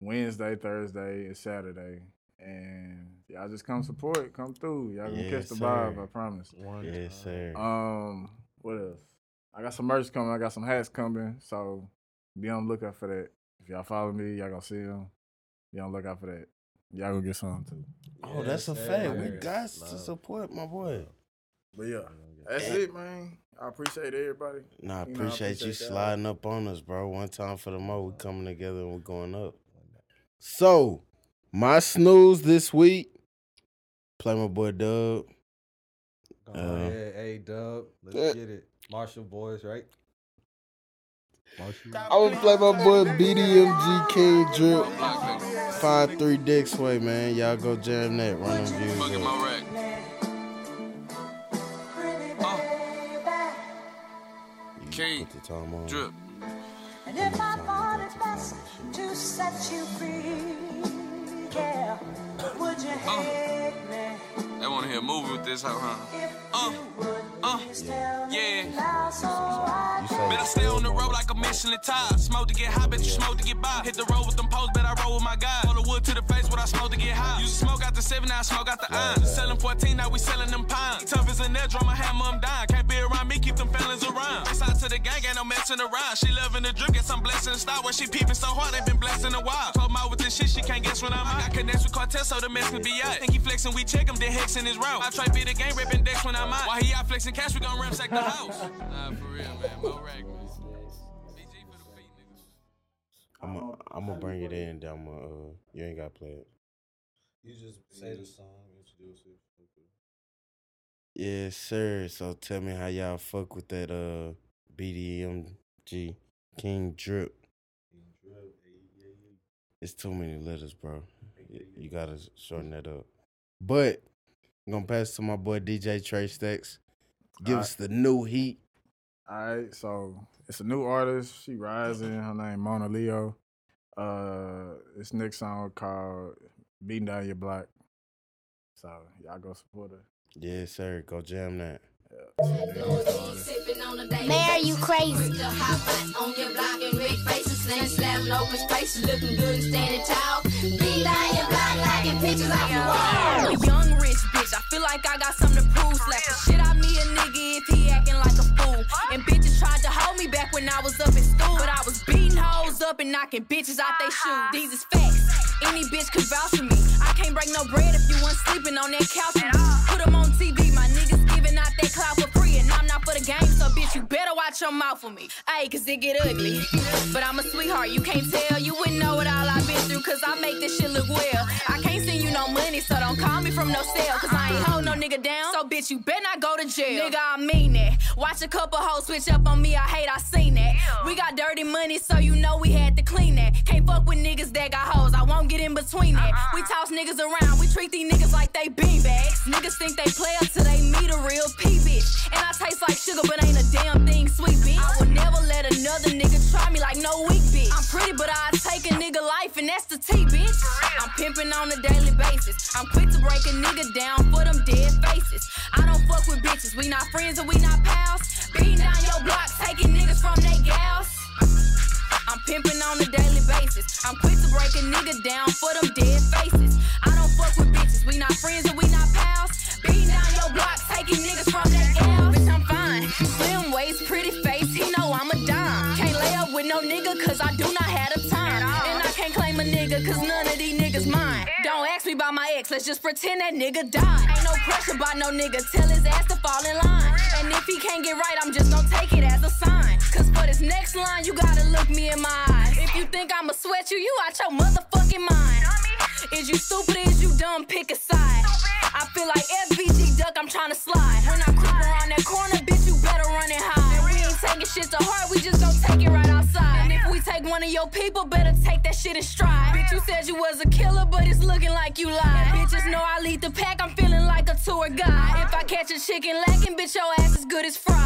Wednesday, Thursday, and Saturday. And y'all just come support, come through. Y'all gonna catch Yes, the vibe. I promise. One Yes, sir. Um, what else? I got some merch coming. I got some hats coming. So be on the lookout for that. If y'all follow me, y'all gonna see them. Be on the lookout for that. Y'all gonna get some too. oh, that's a fact. We sir. got to support my boy. But yeah, that's it, man. I appreciate everybody. Nah, I You know, I appreciate you appreciate that. sliding up on us, bro. One time for the mo, we coming together and we're going up. So, my snooze this week. Play my boy Dub. Go Uh, ahead, hey Dub, let's uh, get it. Marshall boys, right? Marshall. I gonna play my boy BDMG King Drip. Five three Dixway, man. Y'all go jam that. Run them views. Fucking up. my rack. You King Put the time on. Drip. And if I thought it best to set you free, yeah, would you hate me They wanna hear a movie with this, huh? huh? Uh, uh, please tell me yeah. so Bet I stay on the road like a Michelin tire. Smoke to get high, bet you smoke to get by. Hit the road with them poles, bet I roll with my guy. Roll the wood to the face, what I smoke to get high. Used to smoke out the seven, now I smoke out the iron. Selling 14, now we selling them pounds. Tough as a nail, drum a hammer, I'm down. Can't be around me, keep them fellas around. Face out to the gang, ain't no messing around. She loving the drip, get some blessing in style. Where she peeping so hard, they been blessing a while. Told my with this shit, she can't guess when I'm out. Got connects with cartel, so the mess can be out. Think he flexing, we check him, then hexing his route. I try be the game, ripping decks when I'm out. While he out flexing cash, we gon' ransack the house. Nah, for real, man. Mo rag, man. I'm gonna I'm gonna bring it in. Then I'm gonna, uh, you ain't gotta play it. You just say the song, introduce it. Yes, sir. So tell me how y'all fuck with that uh BDMG King Drip. It's too many letters, bro. You gotta shorten that up. But I'm gonna pass to my boy DJ Trey Stacks. Give Alright. us the new heat. All right, so it's a new artist. She rising. Her name Mona Leo. Uh, this next song called "Beating Down Your Block." So y'all go support her. Yes, sir. Go jam that. Mayor, you crazy. on your block and red faces, slam open spaces, looking good and standing tall. Beat down your block like in pictures off the wall. Young rich I feel like I got something to prove. Slap the shit out me a nigga if he acting like a fool. And bitches tried to hold me back when I was up in school. But I was beating hoes up and knocking bitches out they shoes. These is facts. Any bitch could vouch for me. I can't break no bread if you weren't sleeping on that couch. Put 'em on TV, my niggas giving out that clout for And for the game, so bitch, you better watch your mouth for me. Ayy, cause it get ugly. But I'm a sweetheart, you can't tell. You wouldn't know what all I've been through, cause I make this shit look well. I can't send you no money, so don't call me from no cell. Cause I ain't hold no nigga down. So bitch, you better not go to jail. Nigga, I mean that. Watch a couple hoes switch up on me, I hate, I seen that. We got dirty money, so you know we had to clean that. Can't fuck with niggas that got hoes, I won't get in between that. Uh-uh. We toss niggas around, we treat these niggas like they beanbags. Niggas think they play up till they meet a real P bitch. And I taste like sugar, but ain't a damn thing sweet, bitch. I will never let another nigga try me like no weak bitch. I'm pretty, but I take a nigga life, and that's the T, bitch. I'm pimping on a daily basis. I'm quick to break a nigga down for them dead faces. I don't fuck with bitches, we not friends and we not pals. Beating down your block, taking niggas from they gals. I'm pimping on a daily basis. I'm quick to break a nigga down for them dead faces. I don't fuck with bitches, we not friends and we not pals. Beating down your block, taking niggas from they gals. Bitch, I'm fine. Slim waist, pretty face, he know I'm a dime. Can't lay up with no nigga, cause I do not have I can't claim a nigga, cause none of these niggas mine. Don't ask me about my ex, let's just pretend that nigga died. Ain't no pressure by no nigga, tell his ass to fall in line. And if he can't get right, I'm just gonna take it as a sign. Cause for this next line, you gotta look me in my eyes. If you think I'ma sweat you, you out your motherfucking mind. Is you stupid is you dumb? Pick a side. I feel like FBG Duck, I'm tryna slide. When I creep around that corner, bitch, you better run and hide. Taking shit to heart, we just gon' take it right outside. And if we take one of your people, better take that shit in stride. Bitch, you said you was a killer, but it's looking like you lied. Bitches know I lead the pack, I'm feeling like a tour guide. If I catch a chicken lacking, bitch, your ass is good as fried.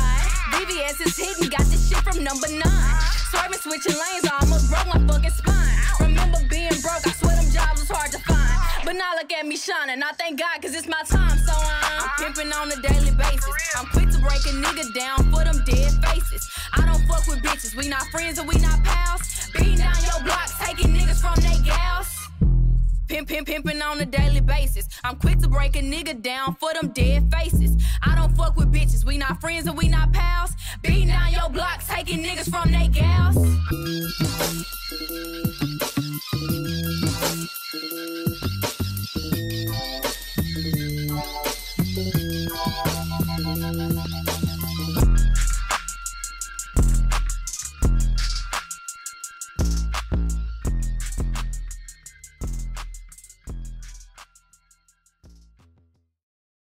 VVS is hitting, got this shit from number nine. Swerving, switching lanes, I almost broke my fucking spine. Remember being broke, I swear them jobs was hard to find. But now look at me shining. I thank God, cause it's my time, so I'm uh-huh. pimping on a daily basis. I'm quick to break a nigga down for them dead faces. I don't fuck with bitches. We not friends and we not pals. Beating down your block, taking niggas from they gals. Pimp, pimp, pimping on a daily basis. I'm quick to break a nigga down for them dead faces. I don't fuck with bitches. We not friends and we not pals. Beating down your block, taking niggas from they gals.